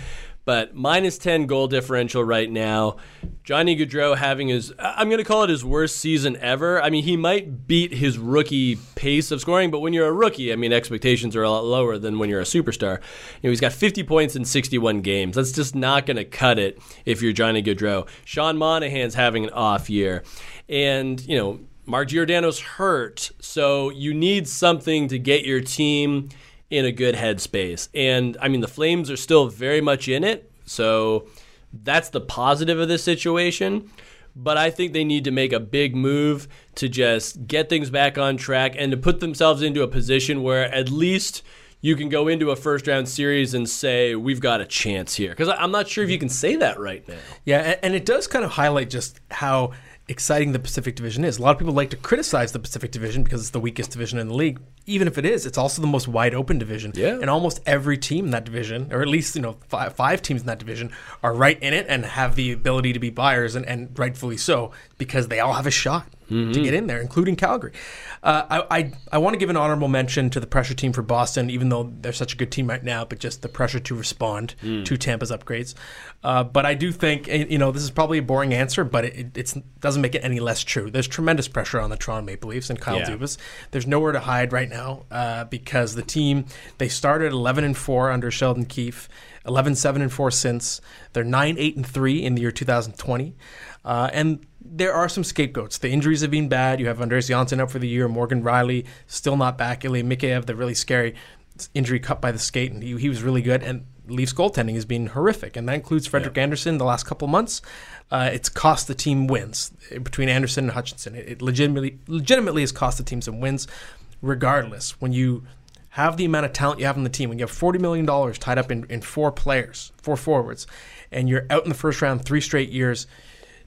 but minus 10 goal differential right now. Johnny Gaudreau having his, I'm going to call it his worst season ever. I mean, he might beat his rookie pace of scoring, but when you're a rookie, I mean, expectations are a lot lower than when you're a superstar. You know, he's got 50 points in 61 games. That's just not going to cut it if you're Johnny Gaudreau. Sean Monahan's having an off year. And, you know, Mark Giordano's hurt, so you need something to get your team in a good headspace. And I mean, the Flames are still very much in it, so that's the positive of this situation. But I think they need to make a big move to just get things back on track and to put themselves into a position where at least you can go into a first round series and say, we've got a chance here. Because I'm not sure if you can say that right now. Yeah, and it does kind of highlight just how exciting the Pacific Division is. A lot of people like to criticize the Pacific Division because it's the weakest division in the league. Even if it is, it's also the most wide open division. Yeah. And almost every team in that division, or at least, you know, five, five teams in that division, are right in it and have the ability to be buyers, and, and rightfully so, because they all have a shot to get in there, including Calgary. Uh, I, I, I want to give an honorable mention to the pressure team for Boston, even though they're such a good team right now, but just the pressure to respond to Tampa's upgrades. Uh, but I do think, eh, you know, this is probably a boring answer, but it it's, doesn't make it any less true. There's tremendous pressure on the Toronto Maple Leafs and Kyle Yeah. Dubas. There's nowhere to hide right now uh, because the team, they started 11 and 4 under Sheldon Keefe, 11 7 and 4 since. They're 9 8 and 3 in the year 2020. Uh, and there are some scapegoats. The injuries have been bad. You have Andreas Johnsson up for the year, Morgan Rielly still not back, Ilya Mikheyev, the really scary injury cut by the skate, and he, he was really good. And Leafs goaltending has been horrific, and that includes Frederik Andersen the last couple months. Uh, it's cost the team wins eh, between Andersen and Hutchinson. It, it legitimately legitimately has cost the team some wins. Regardless, when you have the amount of talent you have on the team, when you have forty million dollars tied up in, in four players, four forwards, and you're out in the first round three straight years,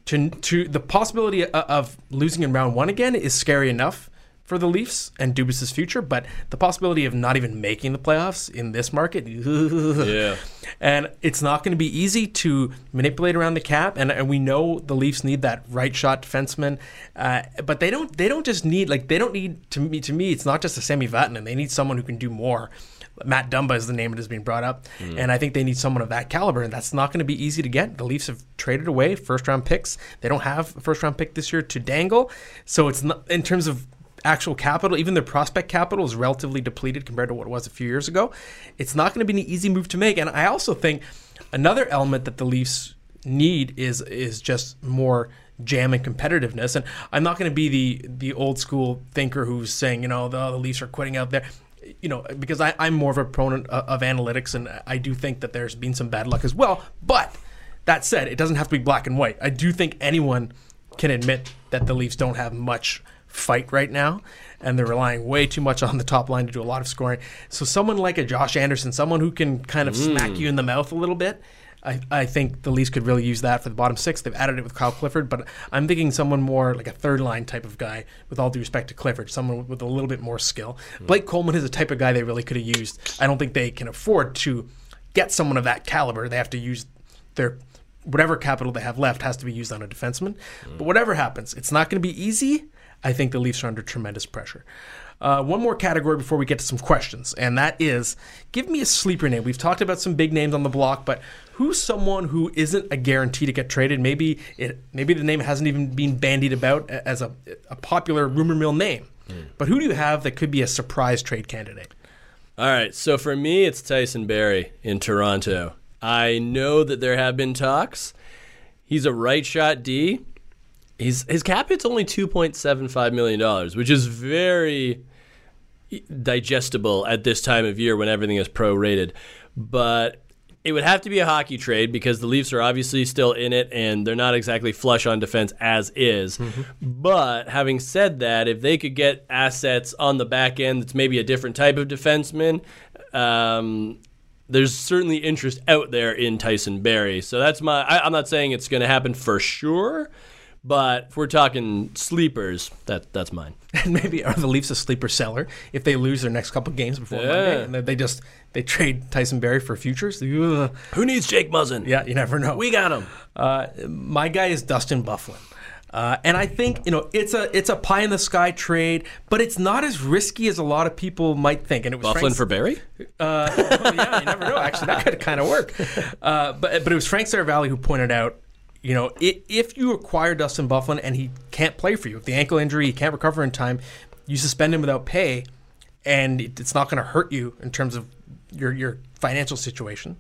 to to the possibility of, of losing in round one again is scary enough for the Leafs and Dubas's future, but the possibility of not even making the playoffs in this market, Yeah. and it's not going to be easy to manipulate around the cap. And, and we know the Leafs need that right shot defenseman, uh, but they don't. They don't just need like they don't need to me. To me, it's not just a Sami Vatanen. They need someone who can do more. Matt Dumba is the name that has been brought up, and I think they need someone of that caliber, and that's not going to be easy to get. The Leafs have traded away first round picks. They don't have a first round pick this year to dangle, so it's not in terms of actual capital, even their prospect capital is relatively depleted compared to what it was a few years ago. It's not going to be an easy move to make. And I also think another element that the Leafs need is is just more jam and competitiveness. And I'm not going to be the the old school thinker who's saying, you know, the, the Leafs are quitting out there. You know, because I, I'm more of a proponent of, of analytics, and I do think that there's been some bad luck as well. But that said, it doesn't have to be black and white. I do think anyone can admit that the Leafs don't have much fight right now, and they're relying way too much on the top line to do a lot of scoring. So someone like a Josh Anderson, someone who can kind of mm. smack you in the mouth a little bit. I, I think the Leafs could really use that for the bottom six. They've added it with Kyle Clifford, but I'm thinking someone more like a third line type of guy, with all due respect to Clifford, someone with a little bit more skill. Mm. Blake Coleman is the type of guy they really could have used. I don't think they can afford to get someone of that caliber. They have to use their whatever capital they have left has to be used on a defenseman. Mm. But whatever happens, it's not going to be easy. I think the Leafs are under tremendous pressure. Uh, one more category before we get to some questions, and that is give me a sleeper name. We've talked about some big names on the block, but who's someone who isn't a guarantee to get traded? Maybe it, maybe the name hasn't even been bandied about as a, a popular rumor mill name. But who do you have that could be a surprise trade candidate? All right, so for me, it's Tyson Barrie in Toronto. I know that there have been talks. He's a right shot D. He's his cap hit's only two point seven five million dollars, which is very digestible at this time of year when everything is prorated. But it would have to be a hockey trade because the Leafs are obviously still in it and they're not exactly flush on defense as is. But having said that, if they could get assets on the back end that's maybe a different type of defenseman, um, there's certainly interest out there in Tyson Barrie. So that's my. I, I'm not saying it's going to happen for sure, but if we're talking sleepers, that that's mine. And maybe are the Leafs a sleeper seller if they lose their next couple games before Yeah. Monday, and then they just they trade Tyson Barrie for futures? Ugh. Who needs Jake Muzzin? Yeah, you never know. we got him. Uh, my guy is Dustin Byfuglien. Uh, and I think you know it's a it's a pie in the sky trade, but it's not as risky as a lot of people might think. And it was Byfuglien Frank- for Barrie. Uh, well, yeah, you never know. Actually, that could kind of work. Uh, but but it was Frank Seravalli who pointed out, you know, if you acquire Dustin Byfuglien and he can't play for you, if the ankle injury he can't recover in time, you suspend him without pay, and it- it's not going to hurt you in terms of your your financial situation.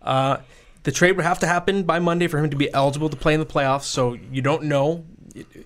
Uh, the trade would have to happen by Monday for him to be eligible to play in the playoffs. So you don't know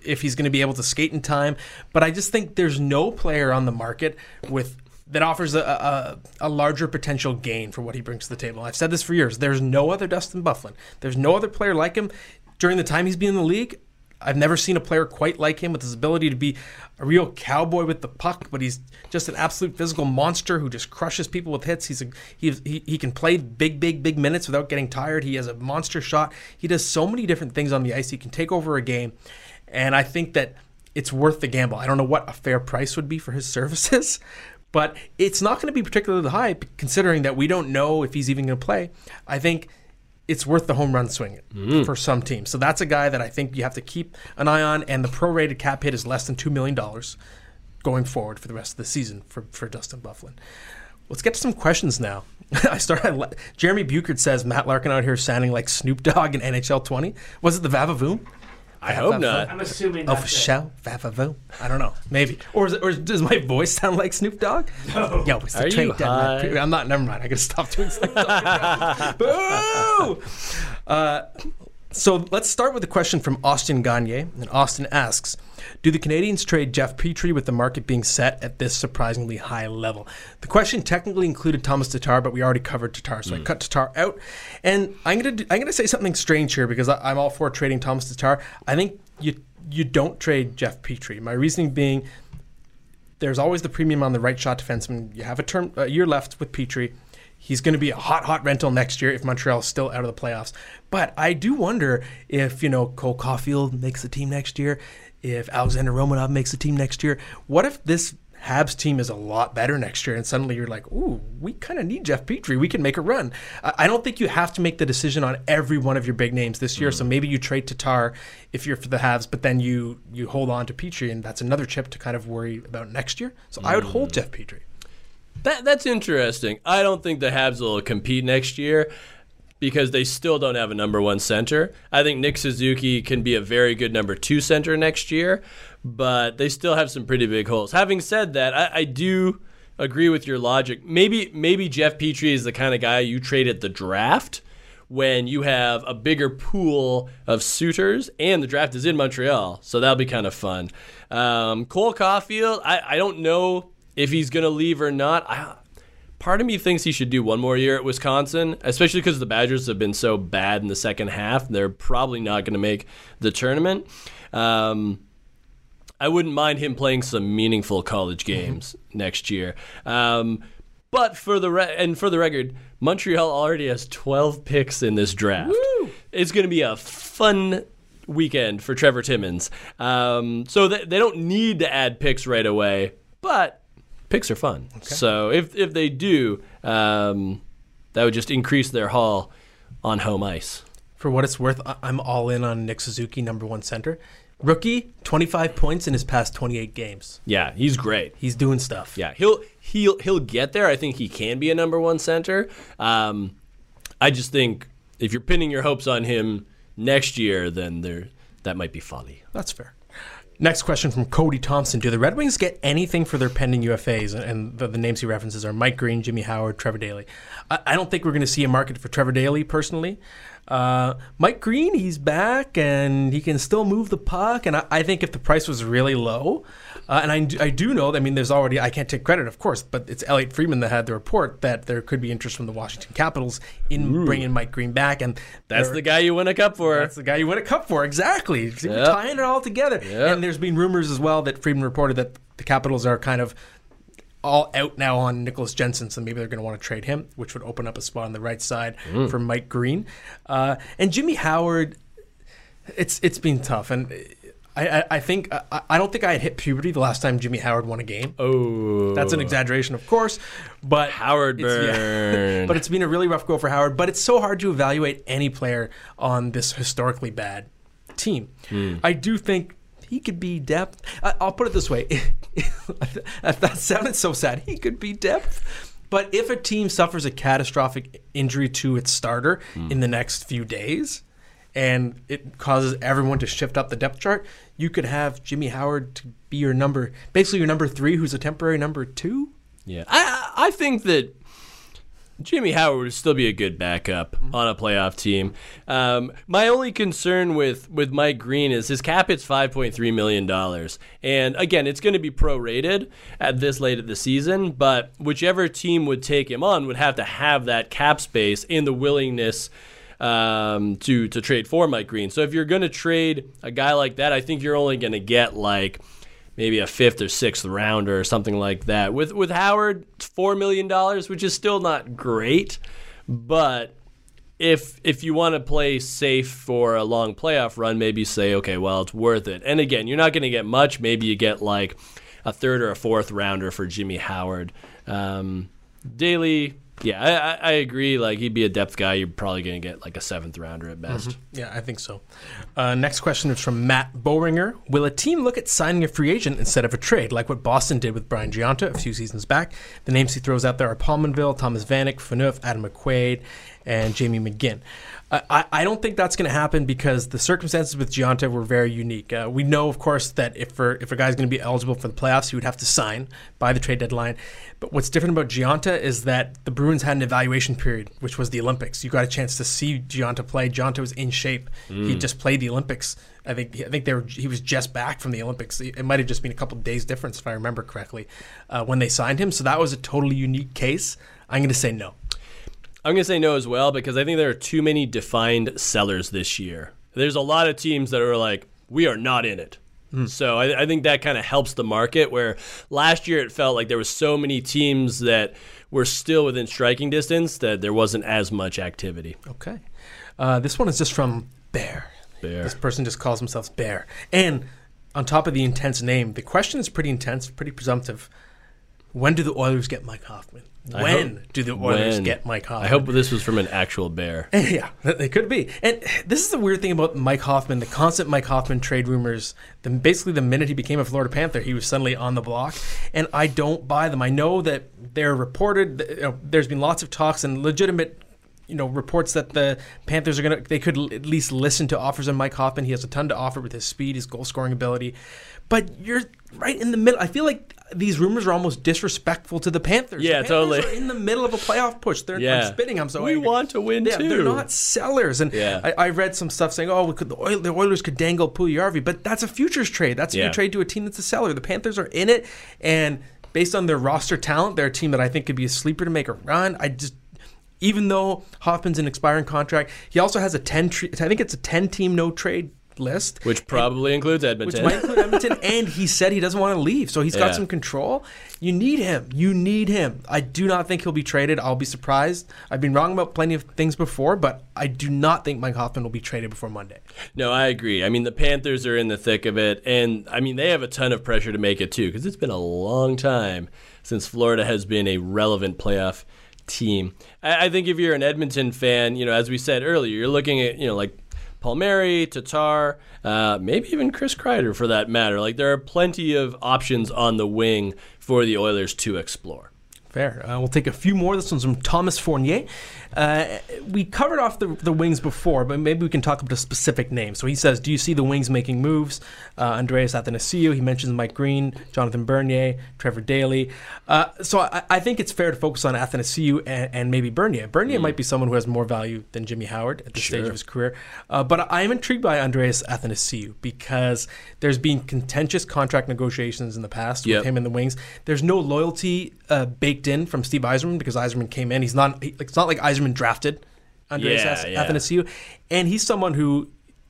if he's going to be able to skate in time. But I just think there's no player on the market with that offers a, a, a larger potential gain for what he brings to the table. I've said this for years. There's no other Dustin Byfuglien. There's no other player like him during the time he's been in the league. I've never seen a player quite like him with his ability to be a real cowboy with the puck, but he's just an absolute physical monster who just crushes people with hits. He's a, he, he, he can play big, big, big minutes without getting tired. He has a monster shot. He does so many different things on the ice. He can take over a game. And I think that it's worth the gamble. I don't know what a fair price would be for his services, but it's not going to be particularly high considering that we don't know if he's even going to play. I think it's worth the home run swing mm. for some teams. So that's a guy that I think you have to keep an eye on. And the prorated cap hit is less than $2 million going forward for the rest of the season for, for Dustin Byfuglien. Let's get to some questions now. I started. Jeremy Buchert says Matt Larkin out here sounding like Snoop Dogg in NHL 20. Was it the Vavavoom? I hope Vavavoom. not. I'm assuming Oh, that's for it. show, Vavavoom. I don't know. Maybe. Or, is or does my voice sound like Snoop Dogg? No. Yo, it's the Are you trade deadline. I'm not. Never mind. I gotta stop doing Snoop Dogg. Boo! Uh, so let's start with a question from Austin Gagne. And Austin asks Do the Canadiens trade Jeff Petry with the market being set at this surprisingly high level? The question technically included Thomas Tatar, but we already covered Tatar, so I mm. cut Tatar out. And I'm gonna I'm gonna say something strange here because I, I'm all for trading Thomas Tatar. I think you you don't trade Jeff Petry. My reasoning being there's always the premium on the right shot defenseman. You have a term a year left with Petry. He's going to be a hot, hot rental next year if Montreal's still out of the playoffs. But I do wonder if you know Cole Caufield makes the team next year, if Alexander Romanov makes the team next year. What if this Habs team is a lot better next year, and suddenly you're like, ooh, we kind of need Jeff Petry. We can make a run. I don't think you have to make the decision on every one of your big names this year. So mm-hmm. maybe you trade Tatar if you're for the Habs, but then you you hold on to Petry, and that's another chip to kind of worry about next year. So I would hold mm. Jeff Petry. That that's interesting. I don't think the Habs will compete next year because they still don't have a number one center. I think Nick Suzuki can be a very good number two center next year, but they still have some pretty big holes. Having said that, I, I do agree with your logic. Maybe maybe Jeff Petry is the kind of guy you trade at the draft when you have a bigger pool of suitors and the draft is in Montreal. So that'll be kind of fun. Um, Cole Caufield, I, I don't know if he's going to leave or not. I, part of me thinks he should do one more year at Wisconsin, especially because the Badgers have been so bad in the second half. They're probably not going to make the tournament. Um, I wouldn't mind him playing some meaningful college games next year. Um, but for the re- and for the record, Montreal already has 12 picks in this draft. It's going to be a fun weekend for Trevor Timmins. Um, so they, they don't need to add picks right away, but picks are fun. So if if they do, um, that would just increase their haul on home ice. For what it's worth, I'm all in on Nick Suzuki, number one center. Rookie, 25 points in his past 28 games. Yeah, he's great. He's doing stuff. Yeah, he'll he'll he'll get there. I think he can be a number one center. Um, I just think if you're pinning your hopes on him next year, then there that might be folly. That's fair. Next question from Cody Thompson. Do the Red Wings get anything for their pending UFAs? And the, the names he references are Mike Green, Jimmy Howard, Trevor Daley. I, I don't think we're going to see a market for Trevor Daley personally. Uh, Mike Green, he's back and he can still move the puck. And I, I think if the price was really low, uh, and I, do- I do know, I mean, there's already, I can't take credit, of course, but it's Elliotte Friedman that had the report that there could be interest from the Washington Capitals in bringing Mike Green back. And That's the guy you win a cup for. that's the guy you win a cup for, exactly. We're Yep. tying it all together. Yep. And there's been rumors as well that Friedman reported that the Capitals are kind of all out now on Nicholas Jensen, so maybe they're going to want to trade him, which would open up a spot on the right side Mm. for Mike Green. Uh, and Jimmy Howard, it's it's been tough, and I I, I think I, I don't think I had hit puberty the last time Jimmy Howard won a game. Oh, That's an exaggeration, of course, but Howard it's- yeah. burn. but it's been a really rough go for Howard. But it's so hard to evaluate any player on this historically bad team. Hmm. I do think he could be depth. I, I'll put it this way: that sounded so sad. He could be depth. But if a team suffers a catastrophic injury to its starter hmm. in the next few days, and it causes everyone to shift up the depth chart, you could have Jimmy Howard to be your number, basically your number three, who's a temporary number two. Yeah, I I think that Jimmy Howard would still be a good backup on a playoff team. Um, my only concern with with Mike Green is his cap hit's five point three million dollars, and again, it's going to be prorated at this late of the season. But whichever team would take him on would have to have that cap space and the willingness um, to to trade for Mike Green. So if you're going to trade a guy like that, I think you're only going to get like maybe a fifth or sixth rounder or something like that. With with Howard, four million dollars, which is still not great, but if if you want to play safe for a long playoff run, maybe say, okay, well, it's worth it. And again, you're not going to get much. Maybe you get like a third or a fourth rounder for Jimmy Howard. Um, Daley, yeah, I, I, agree. Like he'd be a depth guy. You're probably going to get like a seventh rounder at best. Yeah, I think so. Uh, next question is from Matt Bowringer. Will a team look at signing a free agent instead of a trade, like what Boston did with Brian Gionta a few seasons back? The names he throws out there are Pominville, Thomas Vanek, Phaneuf, Adam McQuaid, and Jamie McGinn. I, I- I don't think that's going to happen because the circumstances with Gionta were very unique. Uh, we know, of course, that if for, if a guy's going to be eligible for the playoffs, he would have to sign by the trade deadline. But what's different about Gionta is that the Bruins had an evaluation period, which was the Olympics. You got a chance to see Gionta play. Gionta was in shape. He just played the Olympics. I think I think they were, he was just back from the Olympics. It might have just been a couple days difference, if I remember correctly, uh, when they signed him. So that was a totally unique case. I'm going to say no. I'm going to say no as well because I think there are too many defined sellers this year. There's a lot of teams that are like, we are not in it. So I, I think that kind of helps the market. Where last year it felt like there was so many teams that were still within striking distance that there wasn't as much activity. Okay. Uh, this one is just from Bear. Bear. This person just calls themselves Bear. And on top of the intense name, the question is pretty intense, pretty presumptive. When do the Oilers get Mike Hoffman? When hope- do the Oilers when? get Mike Hoffman? I hope this was from an actual bear. Yeah, it could be. And this is the weird thing about Mike Hoffman, the constant Mike Hoffman trade rumors. The, basically, the minute he became a Florida Panther, he was suddenly on the block. And I don't buy them. I know that they're reported. that, You know, there's been lots of talks and legitimate, you know, reports that the Panthers are gonna. They could l- at least listen to offers on Mike Hoffman. He has a ton to offer with his speed, his goal scoring ability. But you're right in the middle. I feel like these rumors are almost disrespectful to the Panthers. Yeah, the Panthers totally. Are in the middle of a playoff push. They're Yeah. I'm spitting. I'm so We angry. want to win yeah, too. They're not sellers. And Yeah. I, I read some stuff saying, oh, we could, the, Oil, the Oilers could dangle Puljujarvi, but that's a futures trade. That's Yeah. a trade to a team that's a seller. The Panthers are in it, and based on their roster talent, they're a team that I think could be a sleeper to make a run. I just. Even though Hoffman's an expiring contract, he also has a ten. Tre- I think it's a ten team no trade list, Which probably includes Edmonton. which might include Edmonton. and he said he doesn't want to leave, so he's got some control. You need him. You need him. I do not think he'll be traded. I'll be surprised. I've been wrong about plenty of things before, but I do not think Mike Hoffman will be traded before Monday. No, I agree. I mean, the Panthers are in the thick of it, and I mean, they have a ton of pressure to make it too, because it's been a long time since Florida has been a relevant playoff team. I think if you're an Edmonton fan, you know, as we said earlier, you're looking at you know like Palmieri, Tatar, uh, maybe even Chris Kreider for that matter. Like there are plenty of options on the wing for the Oilers to explore. Fair. Uh, we'll take a few more. This one's from Thomas Fournier. Uh, we covered off the, the wings before, but maybe we can talk about a specific name. So he says, Do you see the wings making moves? Uh, Andreas Athanasiou, he mentions Mike Green, Jonathan Bernier, Trevor Daley. Uh, so I, I think it's fair to focus on Athanasiou and, and maybe Bernier. Bernier might be someone who has more value than Jimmy Howard at this stage of his career. Uh, but I am intrigued by Andreas Athanasiou because there's been contentious contract negotiations in the past Yep. with him in the wings. There's no loyalty uh, baked in from Steve Yzerman because Yzerman came in. He's not. He, it's not like Yzerman drafted Andreas Yeah, yeah. Athanasiou, and he's someone who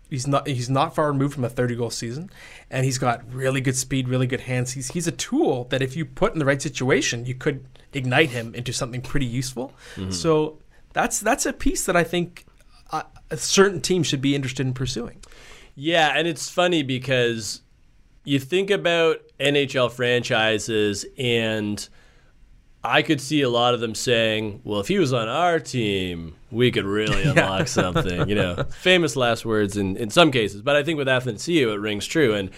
he's not he's not far removed from a 30 goal season, and he's got really good speed, really good hands. He's he's a tool that if you put in the right situation, you could ignite him into something pretty useful. So that's that's a piece that I think uh, a certain team should be interested in pursuing. Yeah, and it's funny because you think about NHL franchises and I could see a lot of them saying, "Well, if he was on our team, we could really unlock something." You know, famous last words in in some cases, but I think with Athanasiou it rings true, and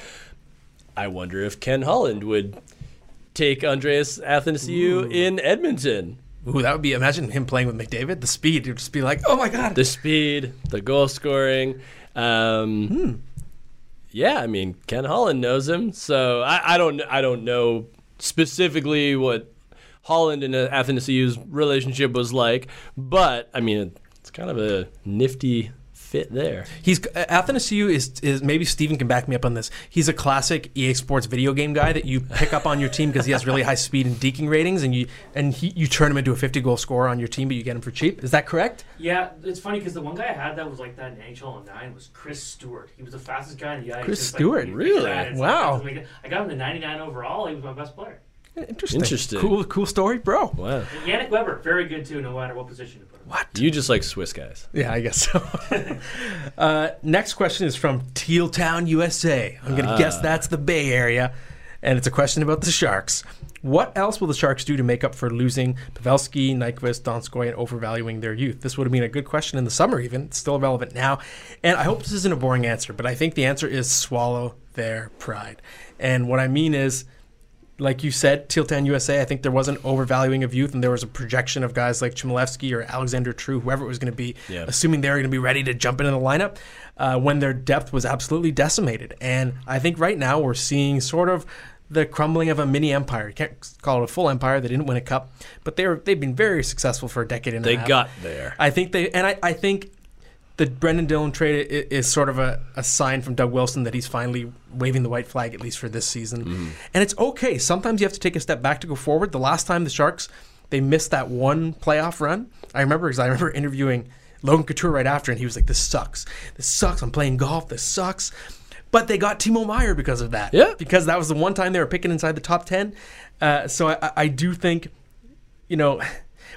I wonder if Ken Holland would take Andreas Athanasiou in Edmonton. Ooh, that would be imagine him playing with McDavid. The speed would just be like, oh my god. The speed, the goal scoring. Um, Yeah, I mean Ken Holland knows him, so I, I don't I don't know specifically what Holland and Athanasiou's relationship was like, but I mean it's kind of a nifty fit there. He's uh, Athanasiou is is maybe Steven can back me up on this. He's a classic EA Sports video game guy that you pick up on your team because he has really high speed and deking ratings, and you and he, you turn him into a 50 goal scorer on your team, but you get him for cheap. Is that correct? Yeah, it's funny because the one guy I had that was like that in NHL 09 was Chris Stewart. He was the fastest guy in the ice. Chris It's like, Stewart, you really? Wow. like- I got him to 99 overall. He was my best player. Interesting. Interesting. Cool, cool story, bro. Wow, Yannick Weber, very good too, no matter what position you put him. What? you just like Swiss guys. Yeah, I guess so. uh, next question is from Teal Town, USA. I'm going to guess that's the Bay Area, and it's a question about the Sharks. What else will the Sharks do to make up for losing Pavelski, Nyquist, Donskoi, and overvaluing their youth? This would have been a good question in the summer, even. It's still relevant now. And I hope this isn't a boring answer, but I think the answer is swallow their pride. And what I mean is, like you said, Teal USA, I think there was an overvaluing of youth, and there was a projection of guys like Chmelevski or Alexander True, whoever it was going to be, Yeah. assuming they were going to be ready to jump into the lineup uh, when their depth was absolutely decimated. And I think right now we're seeing sort of the crumbling of a mini empire. You can't call it a full empire. They didn't win a cup, but they're they've been very successful for a decade and They a half. They got there. I think they, and I, I think the Brendan Dillon trade is sort of a, a sign from Doug Wilson that he's finally waving the white flag, at least for this season. And it's okay. Sometimes you have to take a step back to go forward. The last time the Sharks, they missed that one playoff run. I remember because I remember interviewing Logan Couture right after, and he was like, This sucks. This sucks. I'm playing golf. This sucks. But they got Timo Meier because of that. Yeah. Because that was the one time they were picking inside the top 10. Uh, so I- I do think you know,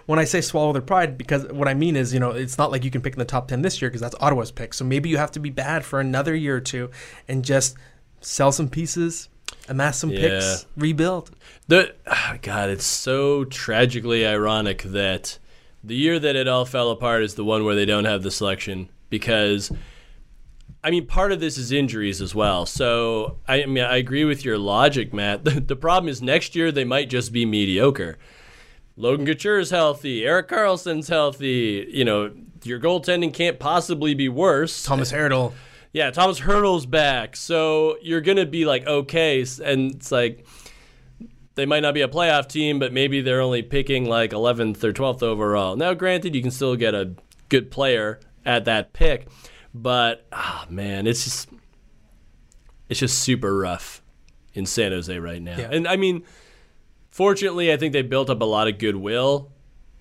when I say swallow their pride, because what I mean is, you know, it's not like you can pick in the top 10 this year because that's Ottawa's pick. So maybe you have to be bad for another year or two and just sell some pieces, amass some Yeah. picks, rebuild. The ah, God, it's so tragically ironic that the year that it all fell apart is the one where they don't have the selection because I mean part of this is injuries as well. So I, I mean I agree with your logic, Matt. The, the problem is next year they might just be mediocre. Logan Couture is healthy. Erik Karlsson's healthy. You know, your goaltending can't possibly be worse. Tomas Hertl. Yeah, Tomas Hertl's back. So you're going to be like, okay. And it's like, they might not be a playoff team, but maybe they're only picking like 11th or 12th overall. Now, granted, you can still get a good player at that pick, but ah, man, it's just it's just super rough in San Jose right now. Yeah. And I mean, fortunately, I think they built up a lot of goodwill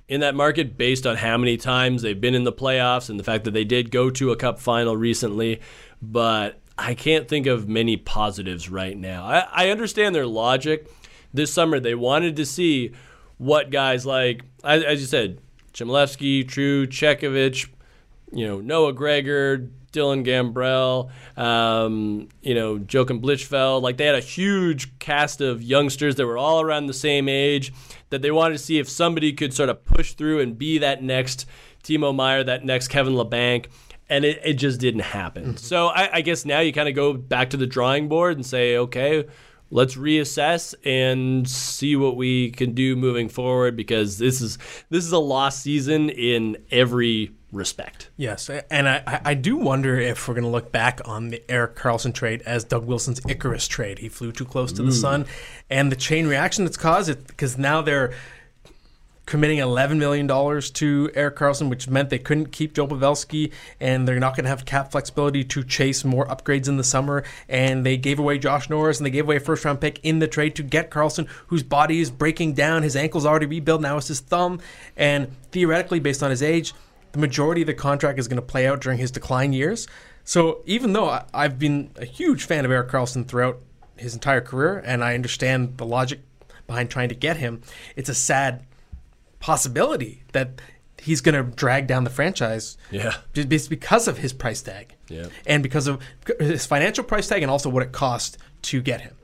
in that market based on how many times they've been in the playoffs and the fact that they did go to a cup final recently. But I can't think of many positives right now. I, I understand their logic. This summer, they wanted to see what guys like, as, you said, Chmelevski, True, Chekhovich, you know, Noah Gregor, Dylan Gambrell, um, you know, Joachim Blichfeld. Like they had a huge cast of youngsters that were all around the same age that they wanted to see if somebody could sort of push through and be that next Timo Meier, that next Kevin Labanc. And it, it just didn't happen. So I, I guess now you kind of go back to the drawing board and say, okay, let's reassess and see what we can do moving forward because this is this is a lost season in every respect. Yes, and I, I- do wonder if we're going to look back on the Erik Karlsson trade as Doug Wilson's Icarus trade. He flew too close to the mm. sun, and the chain reaction that's caused it because now they're committing $11 million to Erik Karlsson, which meant they couldn't keep Joe Pavelski, and they're not going to have cap flexibility to chase more upgrades in the summer. And they gave away Josh Norris, and they gave away a first round pick in the trade to get Karlsson, whose body is breaking down. His ankle's already rebuilt. Now it's his thumb. And theoretically, based on his age, the majority of the contract is going to play out during his decline years. So even though I've been a huge fan of Erik Karlsson throughout his entire career, and I understand the logic behind trying to get him, it's a sad possibility that he's going to drag down the franchise Yeah. just because of his price tag Yeah. and because of his financial price tag and also what it cost to get him.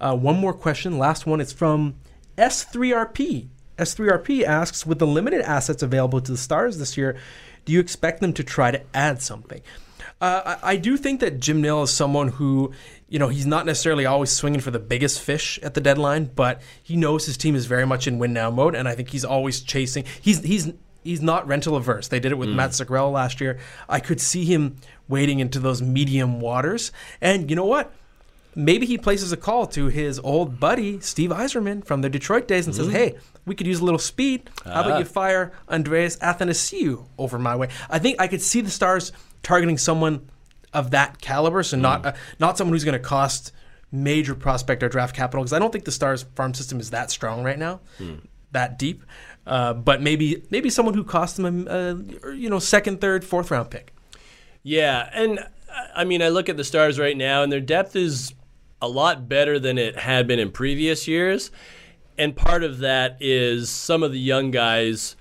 Uh, one more question, last one. It's from S3RP. S3RP asks, with the limited assets available to the Stars this year, do you expect them to try to add something? Uh, I, I do think that Jim Nill is someone who, you know, he's not necessarily always swinging for the biggest fish at the deadline, but he knows his team is very much in win now mode, and I think he's always chasing. He's he's he's not rental averse. They did it with Matt Zuccarello last year. I could see him wading into those medium waters, and you know what? maybe he places a call to his old buddy Steve Yzerman from the Detroit days and says, "Hey, we could use a little speed. How about Ah. you fire Andreas Athanasiou over my way?" I think I could see the Stars targeting someone of that caliber, so not uh, not someone who's going to cost major prospect or draft capital because I don't think the Stars farm system is that strong right now, that deep. Uh, but maybe maybe someone who cost them a, uh, you know second, third, fourth round pick. Yeah, and I mean, I look at the Stars right now, and their depth is a lot better than it had been in previous years. And part of that is some of the young guys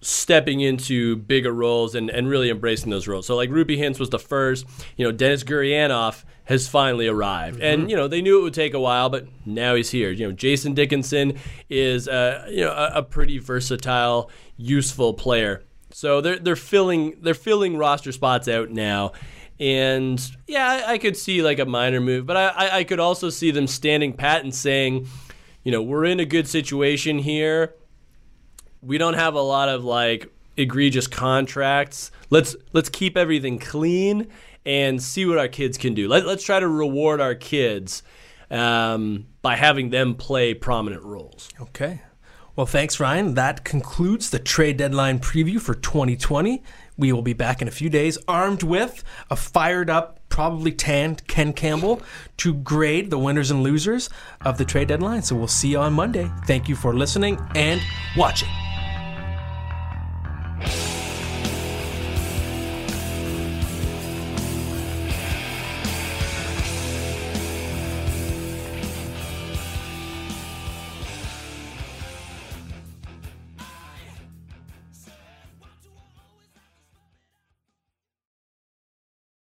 stepping into bigger roles and, and really embracing those roles. So, like Roope Hintz was the first. You know, Denis Gurianov has finally arrived, and you know they knew it would take a while, but now he's here. You know, Jason Dickinson is uh, you know a, a pretty versatile, useful player. So they're they're filling they're filling roster spots out now. And yeah, I, I could see like a minor move, but I, I, I could also see them standing pat and saying, you know, we're in a good situation here we don't have a lot of like egregious contracts. Let's let's keep everything clean and see what our kids can do. Let, let's try to reward our kids um, by having them play prominent roles. Okay. Well, thanks, Ryan. That concludes the trade deadline preview for 2020. We will be back in a few days, armed with a fired up, probably tanned Ken Campbell to grade the winners and losers of the trade deadline. So we'll see you on Monday. Thank you for listening and watching. Bye.